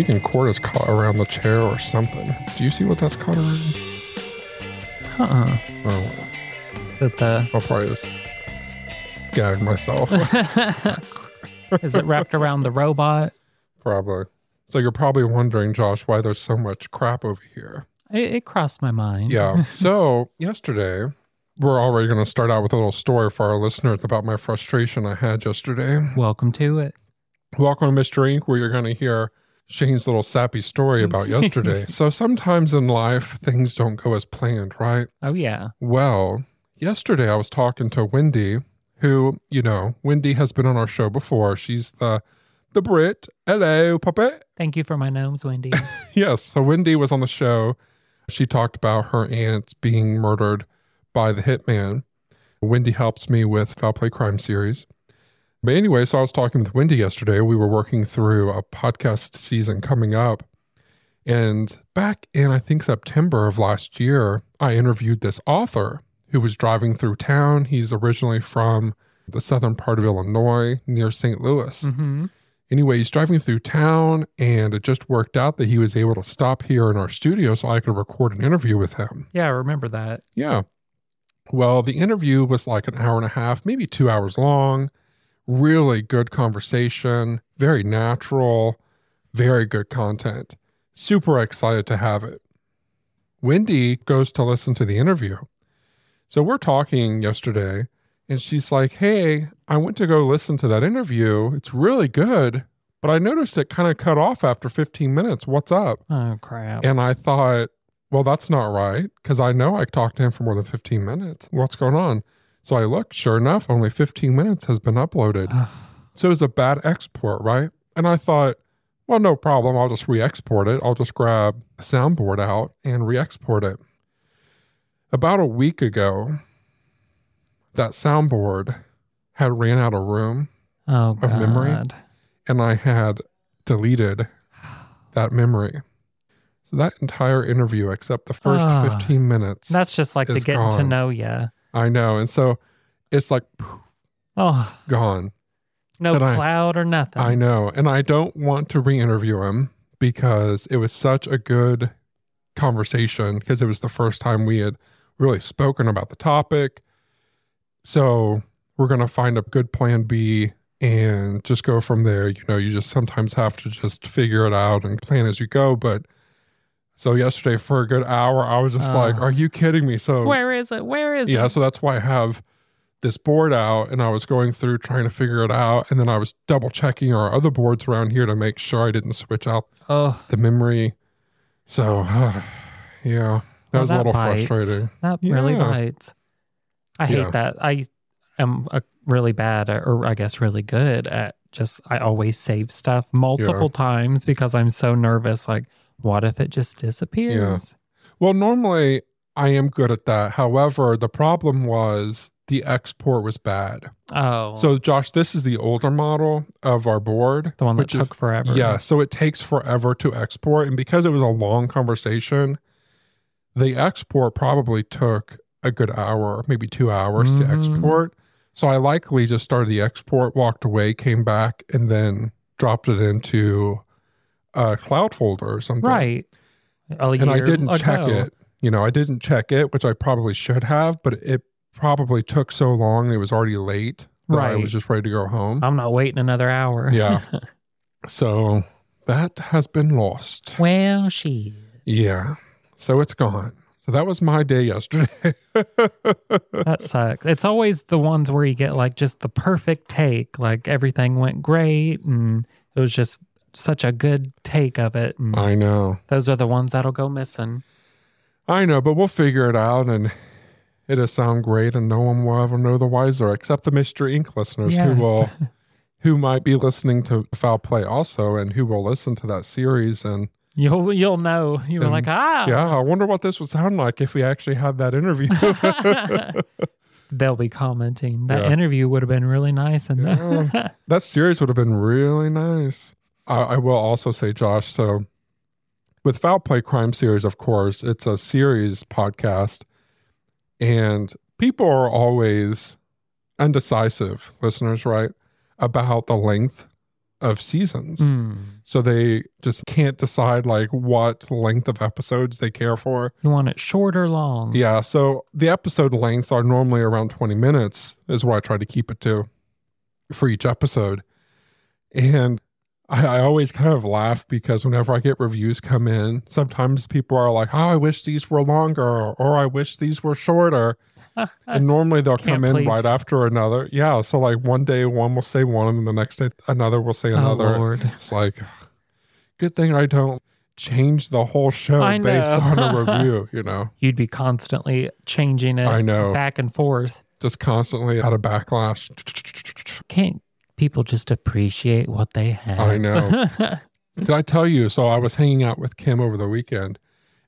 Deacon cord is caught around the chair or something. Do you see what that's caught around? Uh-uh. Oh, Is it the I'll probably just gag myself. is it wrapped around the robot? probably. So you're probably wondering, Josh, why there's so much crap over here. It, it crossed my mind. Yeah. so yesterday, we're already going to start out with a little story for our listeners about my frustration I had yesterday. Welcome to it. Welcome to Mystery Inc., where you're going to hear Shane's little sappy story about yesterday. so sometimes in life, things don't go as planned, right? Oh yeah. Well, yesterday I was talking to Wendy, who, you know, Wendy has been on our show before. She's the the Brit. Hello, puppet. Thank you for my gnomes, Wendy. Yes. So Wendy was on the show. She talked about her aunt being murdered by the hitman. Wendy helps me with Foul Play Crime series. But anyway, so I was talking with Wendy yesterday. We were working through a podcast season coming up. And back in, I think, September of last year, I interviewed this author who was driving through town. He's originally from the southern part of Illinois near St. Louis. hmm Anyway, he's driving through town, and it just worked out that he was able to stop here in our studio so I could record an interview with him. Yeah, I remember that. Yeah. Well, the interview was like an hour and a half, maybe two hours long. Really good conversation, very natural, very good content. Super excited to have it. Wendy goes to listen to the interview. So we're talking yesterday, and she's like, Hey, I went to go listen to that interview. It's really good, but I noticed it kind of cut off after 15 minutes. What's up? Oh crap. And I thought, well, that's not right because I know I talked to him for more than 15 minutes. What's going on? So I looked, sure enough, only 15 minutes has been uploaded. so it was a bad export, right? And I thought, well, no problem. I'll just re export it. I'll just grab a soundboard out and re export it. About a week ago, that soundboard had ran out of room oh god. of memory? and I had deleted that memory. So that entire interview, except the first Ah. 15 minutes, That's just like the getting to know ya. I know. And so it's like poof, Oh, gone. no And I- cloud or nothing. I know. And I don't want to re interview him because it was such a good conversation because it was the first time we had really spoken about the topic. So we're going to find a good plan B and just go from there. You know, you just sometimes have to just figure it out and plan as you go. But so yesterday for a good hour, I was just Oh. like, ah. are you kidding me? So Where is it? Where is yeah, it? Yeah, so that's why I have this board out and I was going through trying to figure it out. And then I was double checking our other boards around here to make sure I didn't switch out Oh, the memory. So, yeah, that well, was a little bites. frustrating. That really bites. I hate Yeah. that. I am a really bad, at- or I guess really good at just. I always save stuff multiple times because I'm so nervous. Like, what if it just disappears? Yeah. Well, normally I am good at that. However, the problem was the export was bad. Oh, So, Josh, this is the older model of our board. the one that which is- took forever. Yeah, so it takes forever to export. And because it was a long conversation, the export probably took a good hour, maybe two hours to Mhm. export. So I likely just started the export, walked away, came back, and then dropped it into a cloud folder or something. right. And I didn't check it. You know, I didn't check it, which I probably should have, but it probably took so long. It was already late that I was just ready to go home. I'm not waiting another hour. Yeah. so that has been lost. well, she. Yeah. So it's gone. So that was my day yesterday. That sucks. It's always the ones where you get like just the perfect take. Like everything went great and it was just such a good take of it. And I know. those are the ones that'll go missing. I know, but we'll figure it out and it'll sound great and no one will ever know the wiser except the Mystery Inc listeners who will who might be listening to Foul Play also and who will listen to that series and You'll you'll know. You were And- like, ah. yeah, I wonder what this would sound like if we actually had that interview. They'll be commenting. That Yeah. interview would have been really nice. And Yeah. that series would have been really nice. I, I will also say, Josh, so with Foul Play Crime Series, of course, it's a series podcast, and people are always undecisive, listeners, right, about the length of seasons. Mm. So they just can't decide like what length of episodes they care for. You want it short or long? Yeah. So the episode lengths are normally around 20 minutes, is what I try to keep it to for each episode. And I, I always kind of laugh because whenever I get reviews come in, sometimes people are like, oh, I wish these were longer or, or I wish these were shorter. and normally they'll Can't come in please. right after another. Yeah. So like one day one will say one and the next day another will say Oh, another. Lord. It's like, good thing I don't change the whole show based on a review, you know, You'd be constantly changing it I know. back and forth. just constantly out of backlash. Can't people just appreciate what they have? I know. Did I tell you? So I was hanging out with Kim over the weekend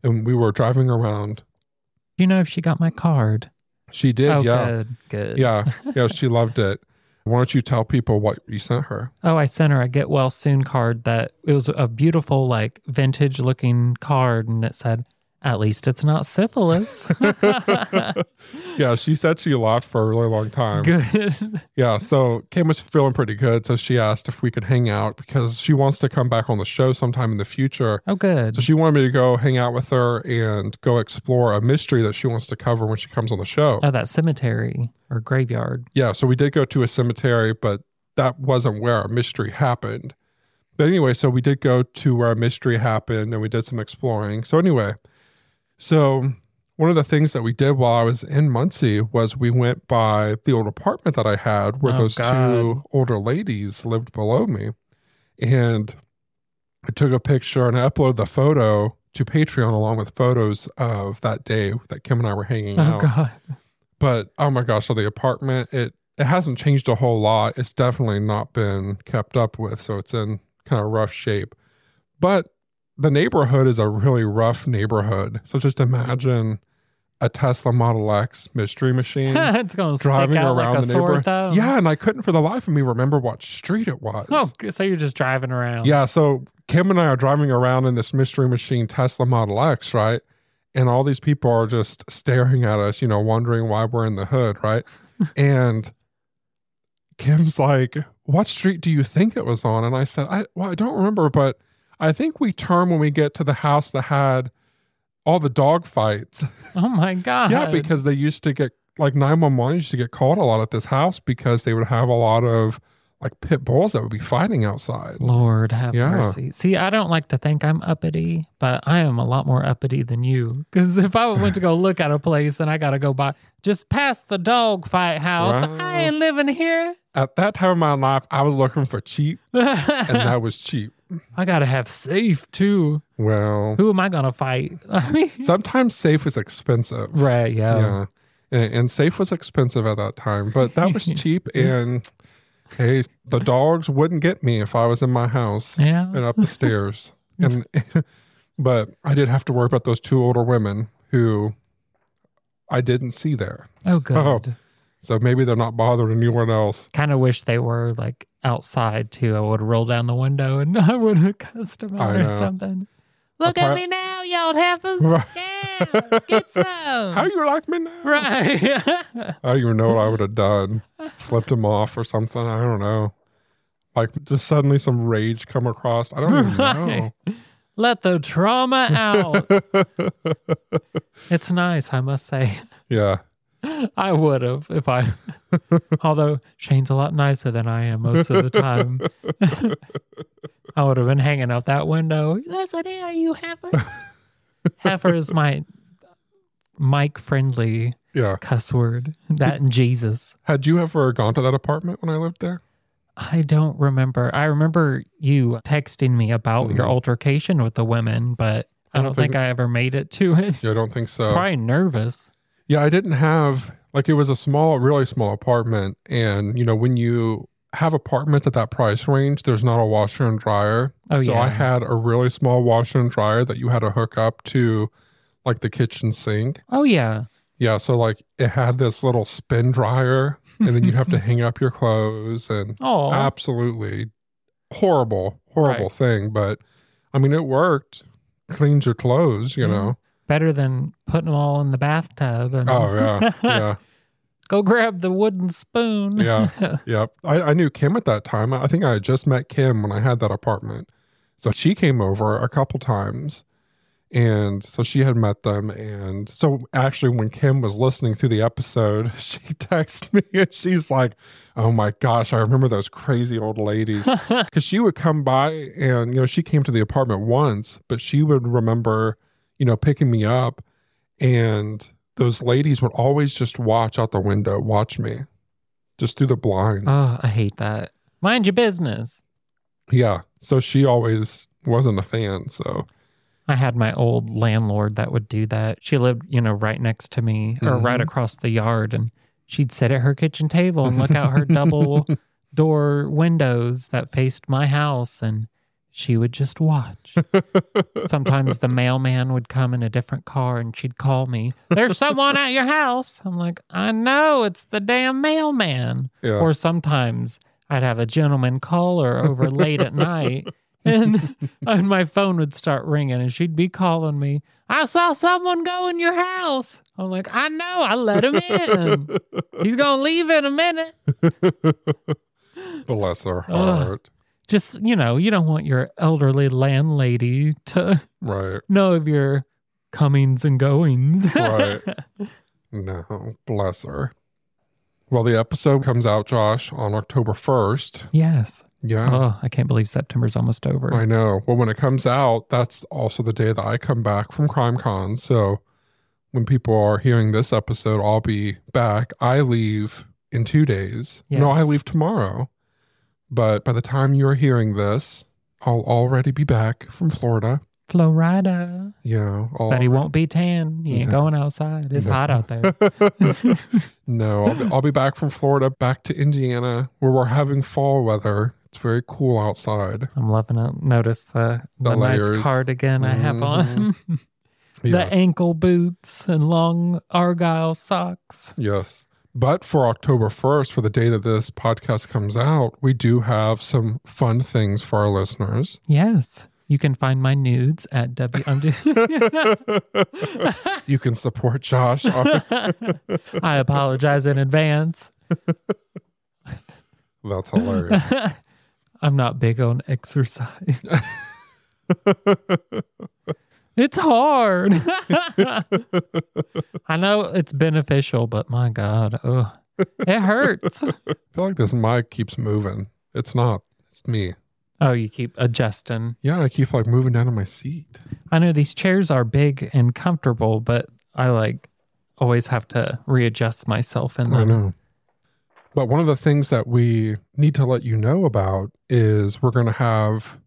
and we were driving around. Do you know if she got my card? She did, oh, yeah. good, good. Yeah. Yeah. She loved it. Why don't you tell people what you sent her? Oh, I sent her a get well soon card that it was a beautiful, like vintage looking card, and it said, "At least it's not syphilis." Yeah. She said she laughed for a really long time. good. Yeah. So Kim was feeling pretty good. So she asked if we could hang out because she wants to come back on the show sometime in the future. Oh, good. So she wanted me to go hang out with her and go explore a mystery that she wants to cover when she comes on the show. Oh, that cemetery or graveyard. Yeah, so we did go to a cemetery, but that wasn't where our mystery happened. But anyway, so we did go to where our mystery happened and we did some exploring. So anyway, so one of the things that we did while I was in Muncie was we went by the old apartment that I had where Oh, those God. two older ladies lived below me. And I took a picture and I uploaded the photo to Patreon along with photos of that day that Kim and I were hanging Oh out God. but oh my gosh so the apartment it it hasn't changed a whole lot it's definitely not been kept up with so it's in kind of rough shape but the neighborhood is a really rough neighborhood so just imagine a tesla model x mystery machine it's going to driving around like the neighborhood thumb. yeah and i couldn't for the life of me remember what street it was Oh, so you're just driving around. yeah, so Kim and I are driving around in this mystery machine Tesla Model X, right? And all these people are just staring at us, you know, wondering why we're in the hood, right? and Kim's like, "What street do you think it was on?" And I said, "I well, I don't remember, but I think we turn when we get to the house that had all the dog fights." Oh my God. yeah, because they used to get like 911 used to get called a lot at this house because they would have a lot of like pit bulls that would be fighting outside. Lord have Yeah. mercy. See, I don't like to think I'm uppity, but I am a lot more uppity than you. Because if I went to go look at a place and I got to go by just past the dog fight house, Wow. I ain't living here. At that time of my life, I was looking for cheap, and that was cheap. I got to have safe too. Well, Who am I to fight? I mean, sometimes safe is expensive. right. Yeah. Yeah. And, and safe was expensive at that time, but that was cheap. And hey, the dogs wouldn't get me if I was in my house Yeah. and up the stairs. And but I did have to worry about those two older women who I didn't see there. Oh, So- good. So, maybe they're not bothering anyone else. Kind of wish they were like outside too. I would roll down the window and I would have cussed them or something. Look at me now, y'all heifers. Right. Yeah, get some. How you like me now? Right. I don't even know what I would have done. Flipped him off or something. I don't know. Like just suddenly some rage come across. I don't even know. Let the trauma out. it's nice, I must say. Yeah. I would have if I, although Shane's a lot nicer than I am most of the time. I would have been hanging out that window. Listen here, you heifers. Heifer is my mic friendly Yeah. cuss word. That and Jesus. Had you ever gone to that apartment when I lived there? I don't remember. I remember you texting me about your Mhm. altercation with the women, but I don't, think, I ever made it to it. I don't think so. Probably nervous. Yeah, I didn't have like it was a small, really small apartment, and you know when you have apartments at that price range, there's not a washer and dryer. Oh, so I had a really small washer and dryer that you had to hook up to like the kitchen sink. Oh yeah. Yeah, so like it had this little spin dryer, and then you have to hang up your clothes, and Oh, absolutely horrible, horrible Right. thing. But I mean, it worked. Cleans your clothes, you Yeah. know. Better than putting them all in the bathtub. And Oh yeah, yeah. Go grab the wooden spoon. Yeah. Yep. I, I knew Kim at that time. I think I had just met Kim when I had that apartment. So she came over a couple times. And so she had met them. And so actually, when Kim was listening through the episode, she texted me and she's like, Oh my gosh, I remember those crazy old ladies. Because she would come by and, you know, she came to the apartment once, but she would remember, you know, picking me up. And those ladies would always just watch out the window, watch me just through the blinds. oh, I hate that. Mind your business. Yeah. So she always wasn't a fan. So I had my old landlord that would do that. She lived, you know, right next to me or right Mhm. across the yard. And she'd sit at her kitchen table and look out her double door windows that faced my house. And she would just watch. Sometimes the mailman would come in a different car and she'd call me, There's someone at your house. I'm like, I know, it's the damn mailman. yeah. Or sometimes I'd have a gentleman caller over late at night and, and my phone would start ringing and she'd be calling me. I saw someone go in your house. I'm like, I know, I let him in. He's going to leave in a minute. Bless her heart. Just, you know, you don't want your elderly landlady to Right. know of your comings and goings. Right. No, bless her. Well, the episode comes out, Josh, on October 1st. yes. Yeah. Oh, I can't believe September's almost over. I know. Well, when it comes out, that's also the day that I come back from CrimeCon. So when people are hearing this episode, I'll be back. I leave in two days. No, I leave tomorrow. But by the time you're hearing this, I'll already be back from Florida. Florida. Yeah. But he won't be tan. He ain't No. going outside. It's No. hot out there. no, I'll be, I'll be back from Florida, back to Indiana, where we're having fall weather. It's very cool outside. I'm loving it. Notice the, the, The nice cardigan I have on. Mm-hmm. the Yes. ankle boots and long argyle socks. Yes. But for October 1st, for the day that this podcast comes out, we do have some fun things for our listeners. Yes. You can find my nudes at W. I'm just, You can support Josh. I apologize in advance. That's hilarious. I'm not big on exercise. It's hard. I know it's beneficial, but my God, ugh, it hurts. I feel like this mic keeps moving. It's not. It's me. Oh, you keep adjusting. Yeah, I keep like moving down on my seat. I know these chairs are big and comfortable, but I like always have to readjust myself in I know. But one of the things that we need to let you know about is we're going to have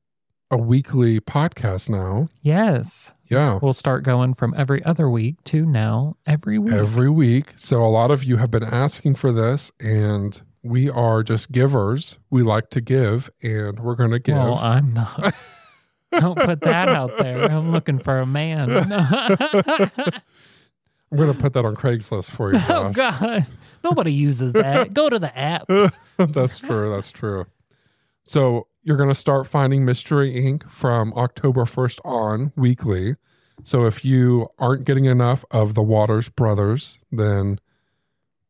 a weekly podcast now. Yes. Yeah. We'll start going from every other week to now every week. every week. So a lot of you have been asking for this, and we are just givers. We like to give, and we're going to give. Well, I'm not. Don't put that out there. I'm looking for a man. I'm going to put that on Craigslist for you, oh God, nobody uses that. Go to the apps. that's true. That's true. So you're going to start finding Mystery Inc. from October 1st on weekly. So if you aren't getting enough of the Waters brothers, then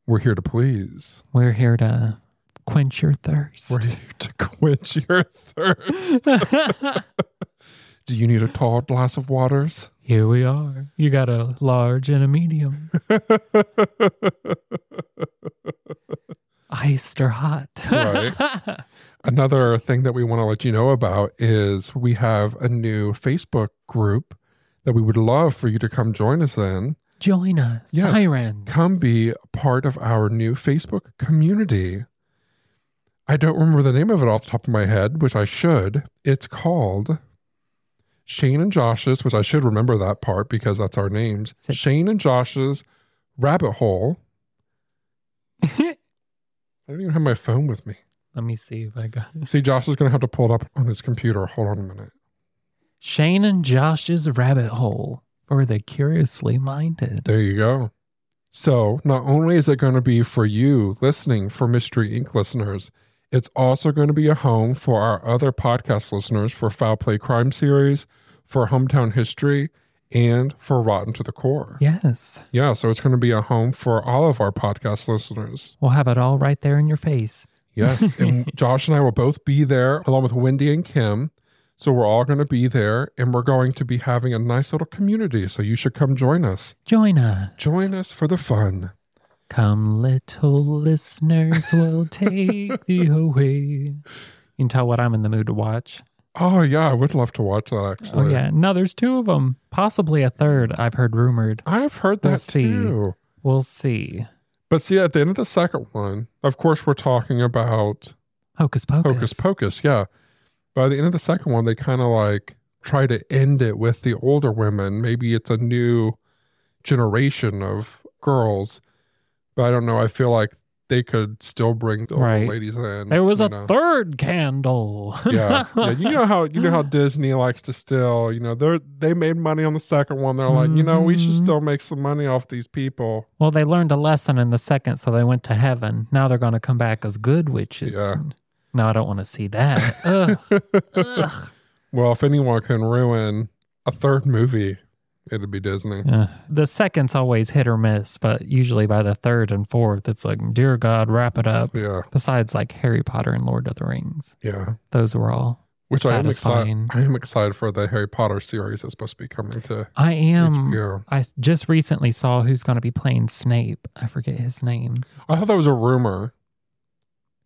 we're here to please. We're here to quench your thirst. We're here to quench your thirst. Do you need a tall glass of waters? here we are. You got a large and a medium, iced or hot. Right. Another thing that we want to let you know about is we have a new Facebook group that we would love for you to come join us in. Join us, Yes. Come be part of our new Facebook community. I don't remember the name of it off the top of my head, which I should. It's called Shane and Josh's, which I should remember that part because that's our names. Sit- Shane and Josh's Rabbit Hole. I don't even have my phone with me. Let me see if I got it. See, Josh is going to have to pull it up on his computer. Hold on a minute. Shane and Josh's rabbit hole for the curiously minded. There you go. So, not only is it going to be for you listening, for Mystery Inc. listeners, it's also going to be a home for our other podcast listeners for Foul Play Crime Series, for Hometown History, and for Rotten to the Core. Yes. Yeah, so it's going to be a home for all of our podcast listeners. We'll have it all right there in your face. Yes, and Josh and I will both be there along with Wendy and Kim. So we're all going to be there and we're going to be having a nice little community. So you should come join us. Join us. Join us for the fun. Come, little listeners, we'll take thee away. You can tell what I'm in the mood to watch. Oh, yeah, I would love to watch that oh, actually. Oh, yeah. No, there's two of them. Possibly a third, I've heard rumored. I've heard that We'll see. too. We'll see. But see, at the end of the second one, of course, we're talking about Hocus Pocus. Hocus Pocus. Yeah. By the end of the second one, they kind of like try to end it with the older women. Maybe it's a new generation of girls. But I don't know. I feel like they could still bring the Right. ladies in. There was a know. third candle. yeah. yeah. You know how you know how Disney likes to still, you know, they're they made money on the second one. They're like, you know, we should Mhm. still make some money off these people. well, they learned a lesson in the second, so they went to heaven. Now they're going to come back as good witches. Yeah. No, I don't want to see that. Ugh. Ugh. Well, if anyone can ruin a third movie, it'd be Disney. Uh, the second's always hit or miss, but usually by the third and fourth, it's like, dear God, wrap it up. Yeah. Besides, like Harry Potter and Lord of the Rings, Yeah. those were all. Which I am excited. I am excited for the Harry Potter series that's supposed to be coming to I am. HBO. I just recently saw who's going to be playing Snape. I forget his name. I thought that was a rumor.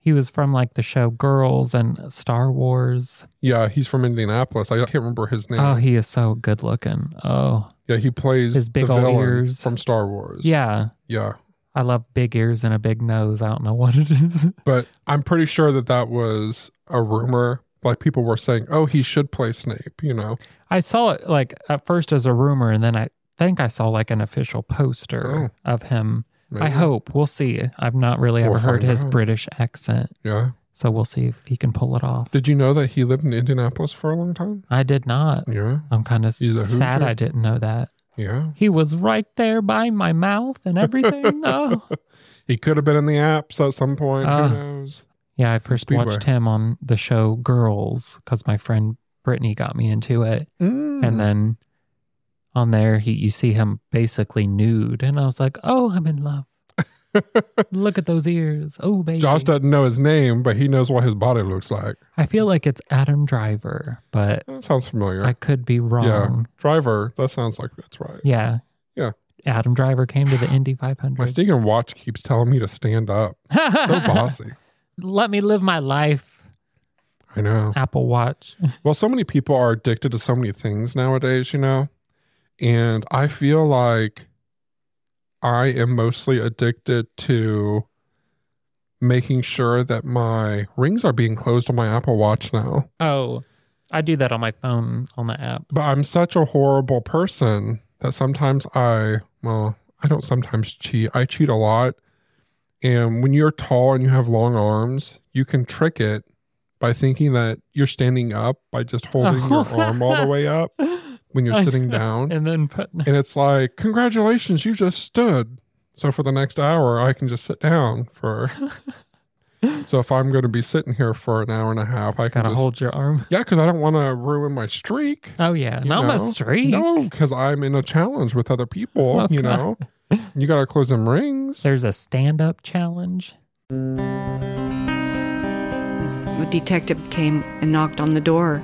He was from like the show Girls and Star Wars. Yeah, he's from Indianapolis. I can't remember his name. Oh, he is so good looking. Oh, yeah, he plays His big the old villain ears. from Star Wars. yeah. yeah. I love big ears and a big nose. I don't know what it is. But I'm pretty sure that that was a rumor. Like people were saying, "Oh, he should play Snape." You know. I saw it like at first as a rumor, and then I think I saw like an official poster oh. of him. I hope we'll see. I've not really We'll ever heard find his out. British accent, Yeah. so we'll see if he can pull it off. Did you know that he lived in Indianapolis for a long time? I did not. Yeah. I'm kind of He's a sad Hoosier? I didn't know that. Yeah. He was right there by my mouth and everything. oh. He could have been in the apps at some point. Ah. Who knows? Yeah, I first Speedway. watched him on the show Girls because my friend Brittany got me into it. Mm. And then on there, he you see him basically nude. And I was like, oh, I'm in love. Look at those ears. Oh, baby. Josh doesn't know his name, but he knows what his body looks like. I feel like it's Adam Driver, but That sounds familiar. I could be wrong. yeah. Driver. That sounds like that's right. Yeah. Yeah. Adam Driver came to the Indy 500. My 500. Stegan watch keeps telling me to stand up. So bossy. Let me live my life, I know. Apple Watch. Well, so many people are addicted to so many things nowadays, you know? And I feel like I am mostly addicted to making sure that my rings are being closed on my Apple Watch now. Oh, I do that on my phone on the apps. But I'm such a horrible person that sometimes I, well, I don't sometimes cheat. I cheat a lot. And when you're tall and you have long arms, you can trick it by thinking that you're standing up by just holding your Oh. arm all the way up when you're sitting down. and then put And it's like, congratulations, you just stood. So for the next hour, I can just sit down for. so if I'm going to be sitting here for an hour and a half, I can gotta just. hold your arm. Yeah, because I don't want to ruin my streak. Oh yeah, You not my streak. No, because I'm in a challenge with other people. Oh, you know, you got to close them rings. There's a stand-up challenge. A detective came and knocked on the door,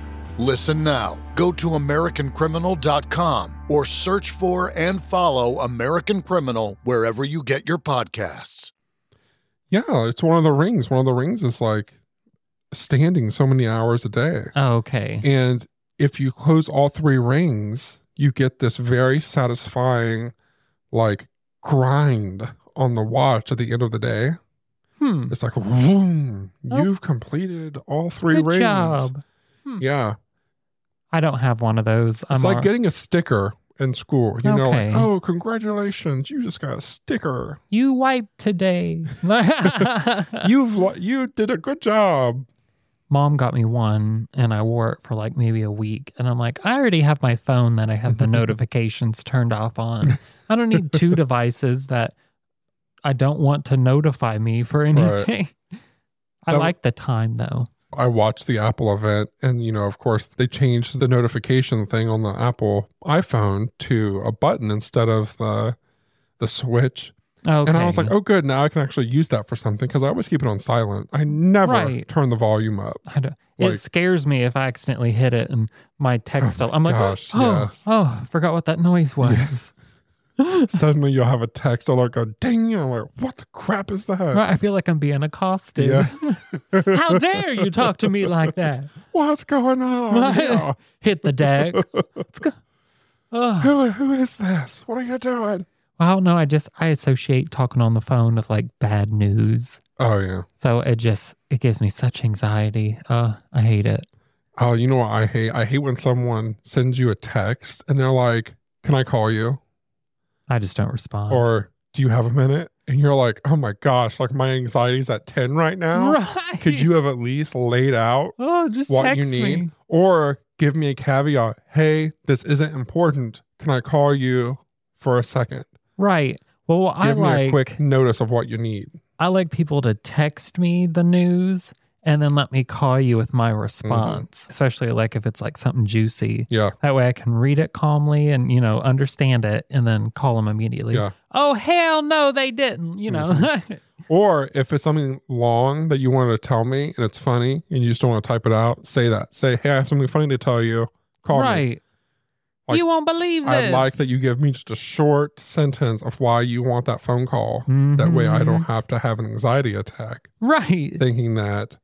Listen now. Go to AmericanCriminal.com or search for and follow American Criminal wherever you get your podcasts. Yeah, it's one of the rings. One of the rings is like standing so many hours a day. Oh, okay. And if you close all three rings, you get this very satisfying, like, grind on the watch at the end of the day. Hmm. It's like, vroom, Oh. you've completed all three Good rings. job. Hmm. Yeah. I don't have one of those. It's I'm like a- getting a sticker in school. You know, Okay. like, oh, congratulations, you just got a sticker. you wiped today. You've you did a good job. Mom got me one and I wore it for like maybe a week. And I'm like, I already have my phone that I have the notifications turned off on. I don't need two devices that I don't want to notify me for anything. I That- like the time though. I watched the Apple event, and you know, of course, they changed the notification thing on the Apple iPhone to a button instead of the the switch. Okay. And I was like, oh, good. Now I can actually use that for something because I always keep it on silent. I never Right. turn the volume up. I like- it scares me if I accidentally hit it and my oh text. Oh my I'm like, gosh, oh, yes. oh, I forgot what that noise was. Suddenly you'll have a text or like a ding. I'm like, what the crap is that? Right, I feel like I'm being accosted. Yeah. How dare you talk to me like that? What's going on? Right. Hit the deck. Let's go. Oh, Who, who is this? What are you doing? I don't know. I just I associate talking on the phone with like bad news, Oh, yeah. so it just it gives me such anxiety. Uh, I hate it. Oh, you know what I hate? I hate when someone sends you a text and they're like, can I call you? I just don't respond. Or do you have a minute? And you're like, oh my gosh, like my anxiety's at 10 right now. right? Could you have at least laid out Oh, just what you need? me. Or give me a caveat. Hey, this isn't important. Can I call you for a second? Right. Well, I Give me like a quick notice of what you need. I like people to text me the news and then let me call you with my mm-hmm. response, especially like if it's like something juicy. Yeah. That way I can read it calmly and, you know, understand it and then call them immediately. Yeah. Oh, hell no, they didn't, you know. Mm-hmm. Or if it's something long that you wanted to tell me and it's funny and you just don't want to type it out, say that. Say, hey, I have something funny to tell you. Call me. right. Like, you won't believe I like that you give me just a short sentence of why you want that phone call. That way I don't mm-hmm. have to have an anxiety attack Right. thinking that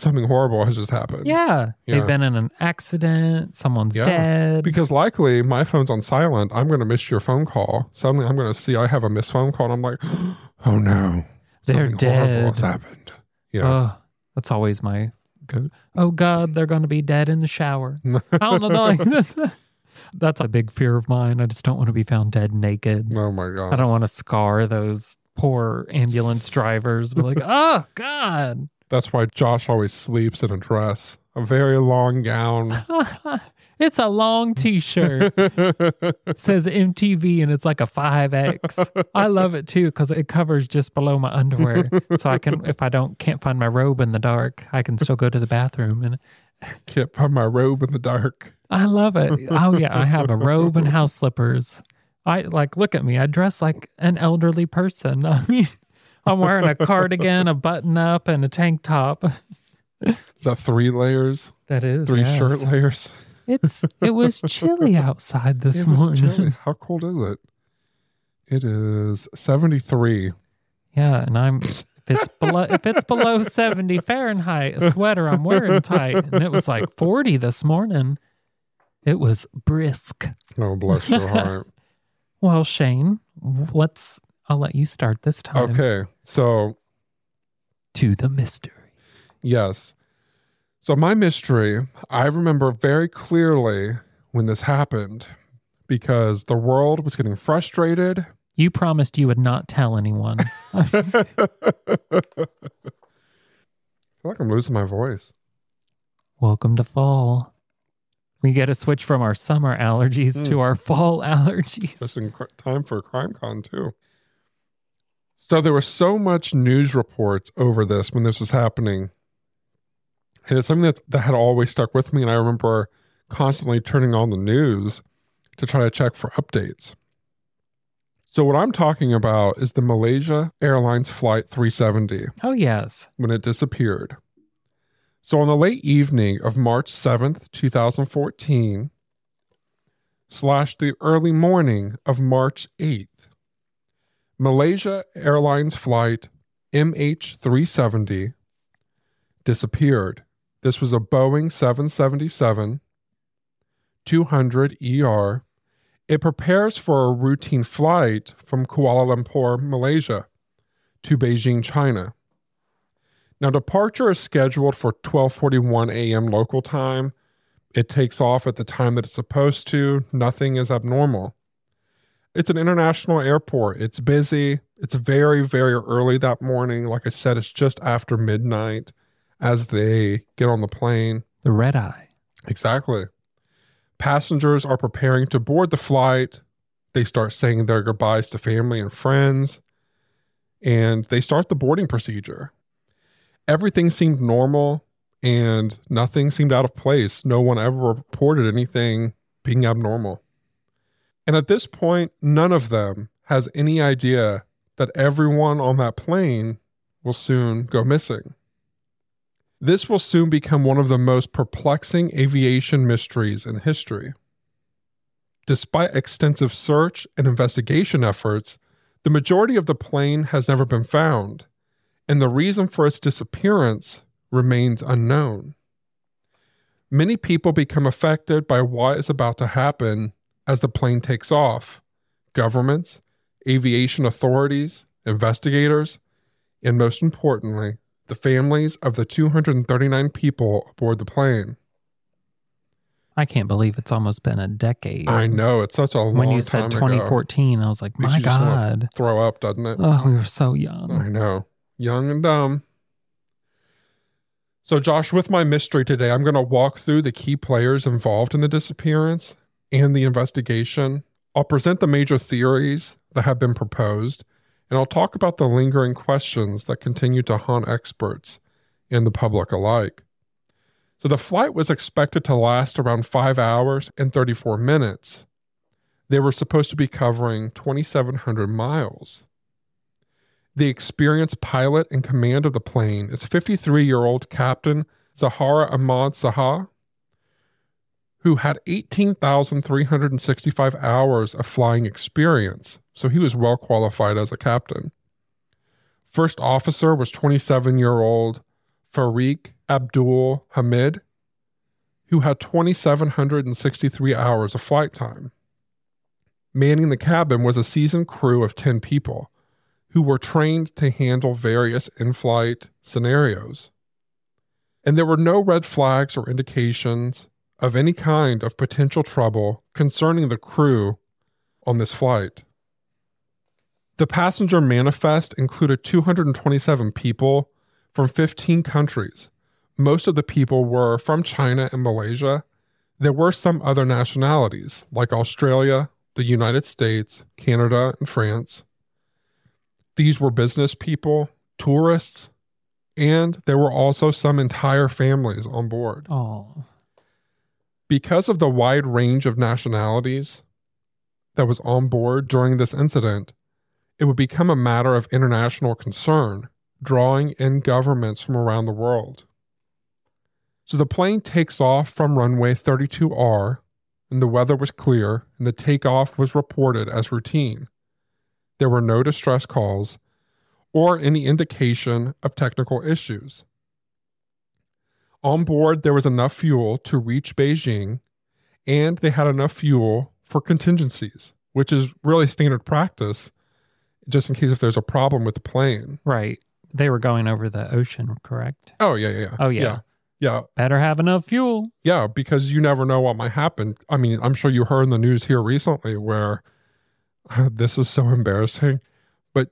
something horrible has just happened. Yeah. Yeah. They've been in an accident. Someone's Yeah. dead. Because likely my phone's on silent. I'm going to miss your phone call. Suddenly I'm going to see I have a missed phone call and I'm like, oh no. They're something horrible dead. has happened. Yeah. That's always my go. Oh God, they're going to be dead in the shower. I don't know. Like, that's, that's a big fear of mine. I just don't want to be found dead naked. oh my God. I don't want to scar those poor ambulance drivers. But like, oh God, That's why Josh always sleeps in a dress, a very long gown. it's a long T-shirt. Says MTV and it's like a five X. I love it too because it covers just below my underwear, so I can if I don't can't find my robe in the dark, I can still go to the bathroom and. Can't find my robe in the dark. I love it. Oh yeah, I have a robe and house slippers. I like look at me. I dress like an elderly person. I mean, I'm wearing a cardigan, a button up, and a tank top. Is that three layers? That is Three yes. shirt layers? It's it was chilly outside this It was morning. How cold is it? It is 73. Yeah, and I'm if it's below if it's below 70 Fahrenheit, a sweater I'm wearing tight. And it was like 40 this morning. It was brisk. Oh, bless your heart. Well, Shane, let's I'll let you start this time. Okay. So, To the mystery. yes. So, my mystery, I remember very clearly when this happened because the world was getting frustrated. You promised you would not tell anyone. I feel like I'm losing my voice. Welcome to fall. We get a switch from our summer allergies to Mm. our fall allergies. Just in cr- time for CrimeCon too. So there was so much news reports over this when this was happening. And it's something that, that had always stuck with me. And I remember constantly turning on the news to try to check for updates. So what I'm talking about is the Malaysia Airlines Flight 370 Oh, yes. when it disappeared. So on the late evening of March 7th, 2014, slash the early morning of March 8th, Malaysia Airlines flight MH370 disappeared. This was a Boeing 777 200 ER. It prepares for a routine flight from Kuala Lumpur, Malaysia to Beijing, China. Now departure is scheduled for 12:41 a.m. local time. It takes off at the time that it's supposed to. Nothing is abnormal. It's an international airport. It's busy. It's very very early that morning. Like I said, it's just after midnight as they get on the plane. The red eye. Exactly. Passengers are preparing to board the flight. They start saying their goodbyes to family and friends, and they start the boarding procedure. Everything seemed normal and nothing seemed out of place. No one ever reported anything being abnormal. And at this point, none of them has any idea that everyone on that plane will soon go missing. This will soon become one of the most perplexing aviation mysteries in history. Despite extensive search and investigation efforts, the majority of the plane has never been found, and the reason for its disappearance remains unknown. Many people become affected by what is about to happen as the plane takes off governments, aviation authorities, investigators, and most importantly, the families of the 239 people aboard the plane. I can't believe it's almost been a decade. I know it's such a long time. when you said ago. 2014, I was like, my God. throw up, doesn't it? Oh, we were so young. I know, young and dumb. So, Josh, with my mystery today, I'm going to walk through the key players involved in the disappearance and the investigation. I'll present the major theories that have been proposed, and I'll talk about the lingering questions that continue to haunt experts and the public alike. So, the flight was expected to last around five hours and 34 minutes. They were supposed to be covering 2,700 miles. The experienced pilot in command of the plane is 53 year old Captain Zaharie Ahmad Shah, who had 18,365 hours of flying experience, so he was well qualified as a captain. First officer was 27 year old Farik Abdul Hamid, who had 2,763 hours of flight time. Manning the cabin was a seasoned crew of 10 people who were trained to handle various in flight scenarios. And there were no red flags or indications of any kind of potential trouble concerning the crew on this flight. The passenger manifest included 227 people from 15 countries. Most of the people were from China and Malaysia. There were some other nationalities like Australia, the United States, Canada, and France. These were business people, tourists, and there were also some entire families on board. Oh, Because of the wide range of nationalities that was on board during this incident, it would become a matter of international concern, drawing in governments from around the world. So the plane takes off from runway 32R, and the weather was clear, and the takeoff was reported as routine. There were no distress calls or any indication of technical issues. On board, there was enough fuel to reach Beijing, and they had enough fuel for contingencies, which is really standard practice just in case if there's a problem with the plane. Right. They were going over the ocean, correct? Oh yeah, yeah, yeah. Oh, yeah. yeah, yeah, Better have enough fuel. yeah. Because you never know what might happen. I mean, I'm sure you heard in the news here recently where this is so embarrassing. But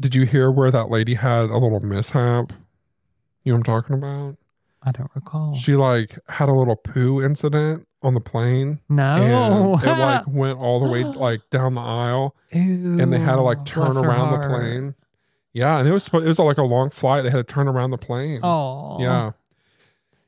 did you hear where that lady had a little mishap? You know what I'm talking about? I don't recall. She like had a little poo incident on the plane. no. And it like went all the way like down the aisle. Ew, and they had to like turn around the plane. Yeah, and it was it was like a long flight. They had to turn around the plane. Oh. yeah.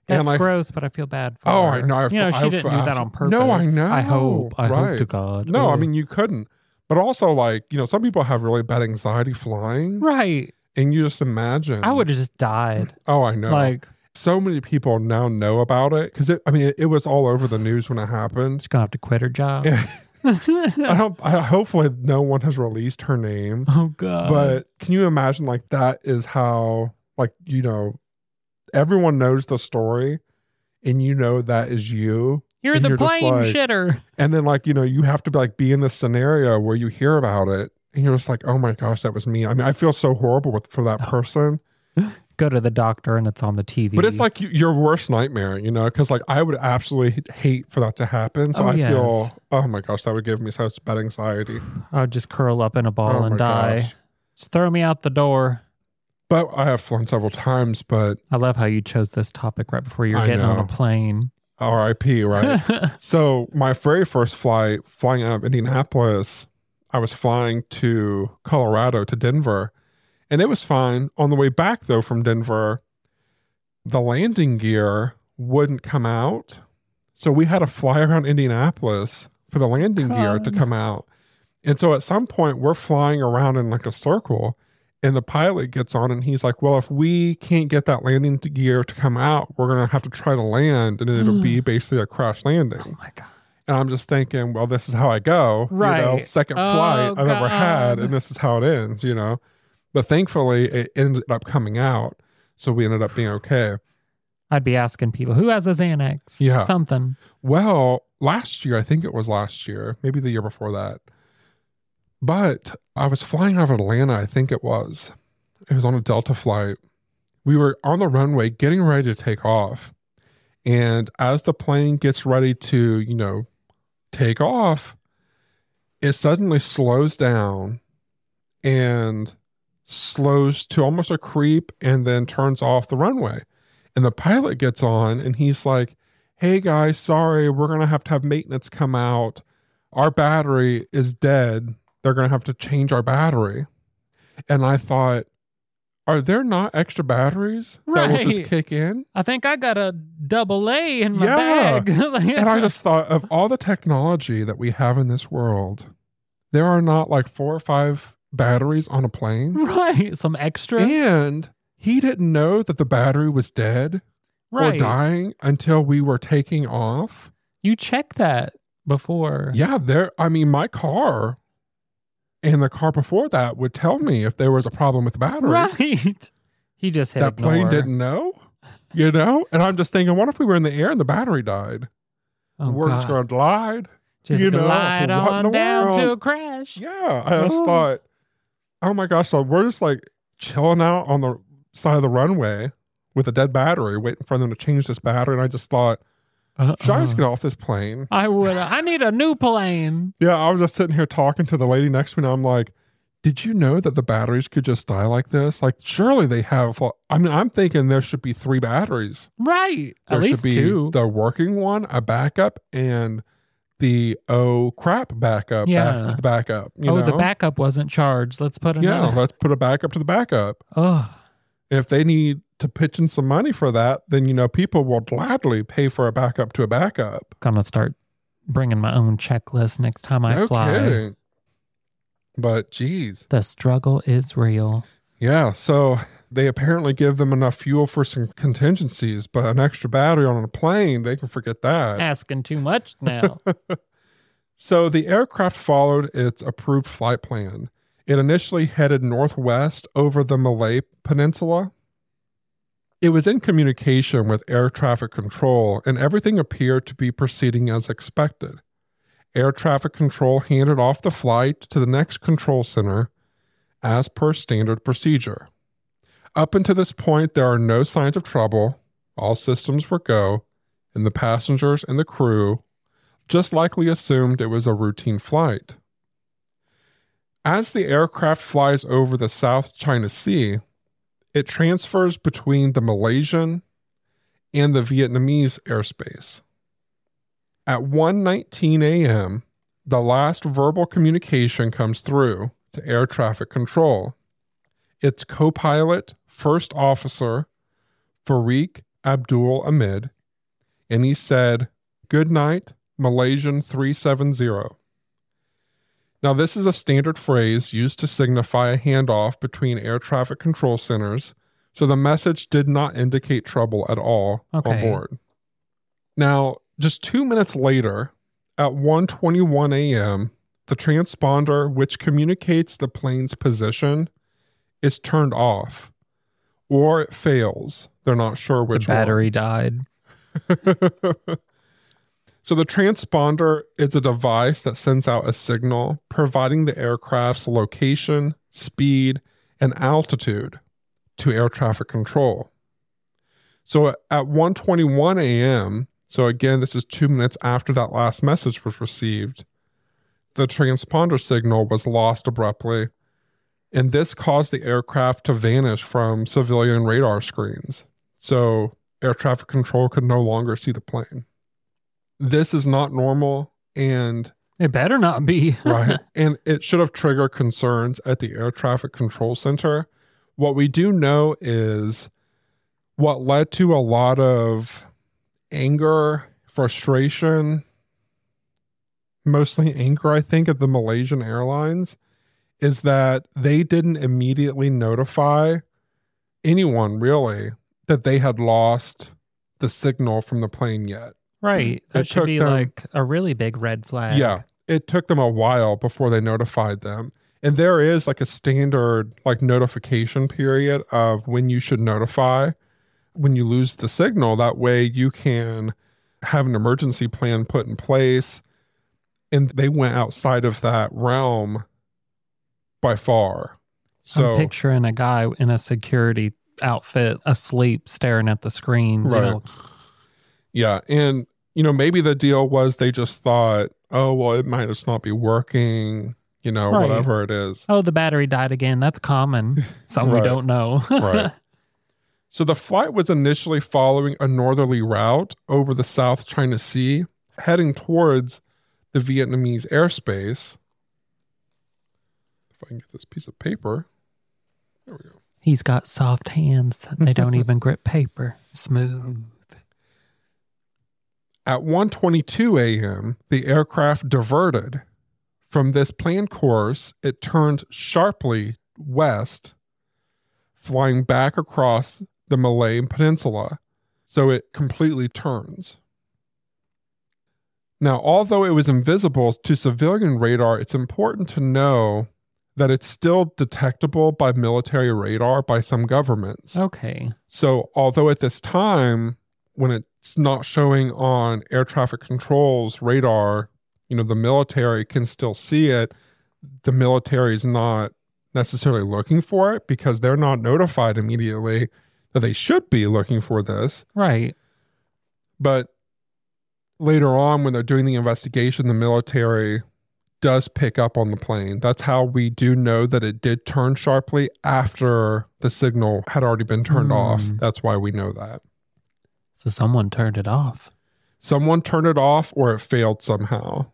That's like, gross, but I feel bad for oh, her. oh, her. I know. I you know, she I didn't feel do that on purpose. No, I know. I hope. I hope to God. no, I mean you couldn't. But also, like you know, some people have really bad anxiety flying, right. and you just imagine. I would have just died. Oh, I know. Like, so many people now know about it because I mean, it, it was all over the news when it happened. she's gonna have to quit her job. Yeah. I don't. I, hopefully, no one has released her name. oh God. But can you imagine like that is how like you know everyone knows the story and you know that is you you're the you're plane like- shitter. and then like you know you have to like be in this scenario where you hear about it and you're just like oh my gosh that was me i mean i feel so horrible with, for that oh. person Go to the doctor and it's on the TV. but it's like your worst nightmare you know because like i would absolutely hate for that to happen so Oh, i yes. feel oh my gosh that would give me such bad anxiety I would just curl up in a ball Oh and die. gosh. Just throw me out the door. but i have flown several times but I love how you chose this topic right before you're I getting on a plane. rip right So my very first flight, flying out of Indianapolis, I was flying to Colorado to Denver, and it was fine. On the way back though from Denver, the landing gear wouldn't come out, so we had to fly around Indianapolis for the landing gear to come out. And so at some point we're flying around in like a circle. And the pilot gets on and he's like, Well, if we can't get that landing gear to come out, we're going to have to try to land and it'll be mm. basically a crash landing. oh my God. And I'm just thinking, well, this is how I go. You know, Right. second Oh, flight I've ever had, and this is how it ends, you know. But thankfully, it ended up coming out. So we ended up being okay. I'd be asking people who has a Xanax. Yeah. Something. Well, last year, I think it was last year, maybe the year before that. But I was flying out of Atlanta, I think it was. It was on a Delta flight. We were on the runway getting ready to take off. And as the plane gets ready to, you know, take off, it suddenly slows down and slows to almost a creep and then turns off the runway. And the pilot gets on and he's like, Hey guys, sorry, we're going to have to have maintenance come out. Our battery is dead. They're going to have to change our battery. And I thought, are there not extra batteries that will just kick in? I think I got a double A in my Yeah. bag. And I just thought of all the technology that we have in this world, there are not like four or five batteries on a plane. right. Some extras. And he didn't know that the battery was dead or dying until we were taking off. You checked that before. Yeah, there. I mean, my car and the car before that would tell me if there was a problem with the battery. Right. He just hit That plane didn't know, you know. And I'm just thinking, what if we were in the air and the battery died? Oh, we're just going to glide. Just you know, glide in on down to a crash. Yeah, I just Oh. thought, oh my gosh, so we're just like chilling out on the side of the runway with a dead battery, waiting for them to change this battery. And I just thought, should I just uh-uh. get off this plane? I would. I need a new plane. Yeah, I was just sitting here talking to the lady next to me, and I'm like, did you know that the batteries could just die like this? Like, surely they have. I mean, I'm thinking there should be three batteries. Right. There At least should be two. the working one, a backup, and the oh crap backup. Yeah. back to the backup. You oh, know? the backup wasn't charged. Let's put another. Yeah, let's put a backup to the backup. Oh, If they need to pitch in some money for that, then you know people will gladly pay for a backup to a backup. gonna start bringing my own checklist next time I no fly. kidding. But geez, The struggle is real. yeah. So they apparently give them enough fuel for some contingencies, but an extra battery on a plane, they can forget that. Asking too much now. So the aircraft followed its approved flight plan. It initially headed northwest over the Malay Peninsula. It was in communication with air traffic control, and everything appeared to be proceeding as expected. Air traffic control handed off the flight to the next control center, as per standard procedure. Up until this point, there are no signs of trouble. All systems were go, and the passengers and the crew just likely assumed it was a routine flight. As the aircraft flies over the South China Sea, it transfers between the Malaysian and the Vietnamese airspace. At 1:19 a.m., the last verbal communication comes through to air traffic control. Its co-pilot, first officer, Fariq Abdul Ahmed, and he said, "Good night, Malaysian 370." Now, this is a standard phrase used to signify a handoff between air traffic control centers, so the message did not indicate trouble at all Okay. on board. Now, just two minutes later, at 1:21 a.m., the transponder which communicates the plane's position is turned off, or it fails. They're not sure The which one. battery died. So the transponder is a device that sends out a signal providing the aircraft's location, speed, and altitude to air traffic control. So at 1:21 a.m., so again this is 2 minutes after that last message was received, the transponder signal was lost abruptly, and this caused the aircraft to vanish from civilian radar screens. So air traffic control could no longer see the plane this is not normal and It better not be. right and it should have triggered concerns at the air traffic control center what we do know is what led to a lot of anger frustration mostly anger i think at the malaysian airlines is that they didn't immediately notify anyone really that they had lost the signal from the plane yet right. It should be them- like a really big red flag. Yeah. It took them a while before they notified them. And there is like a standard like notification period of when you should notify when you lose the signal. That way you can have an emergency plan put in place. And they went outside of that realm by far. So I'm picturing a guy in a security outfit asleep staring at the screens. You Right. know, Yeah. And, you know, maybe the deal was they just thought, oh, well, it might just not be working, you know, Right. whatever it is. oh, the battery died again. That's common. Some we don't know. Right. So the flight was initially following a northerly route over the South China Sea, heading towards the Vietnamese airspace. If I can get this piece of paper. There we go. He's got soft hands. They don't even grip paper. Smooth. At 1:22 a.m., the aircraft diverted from this planned course. It turned sharply west, flying back across the Malay Peninsula. So it completely turns. Now, although it was invisible to civilian radar, it's important to know that it's still detectable by military radar by some governments. Okay. So, although at this time, when it's not showing on air traffic controls radar, you know, the military can still see it. The military is not necessarily looking for it because they're not notified immediately that they should be looking for this. Right. But later on, when they're doing the investigation, the military does pick up on the plane. That's how we do know that it did turn sharply after the signal had already been turned off. Hmm. That's why we know that. So someone turned it off. Someone turned it off or it failed somehow.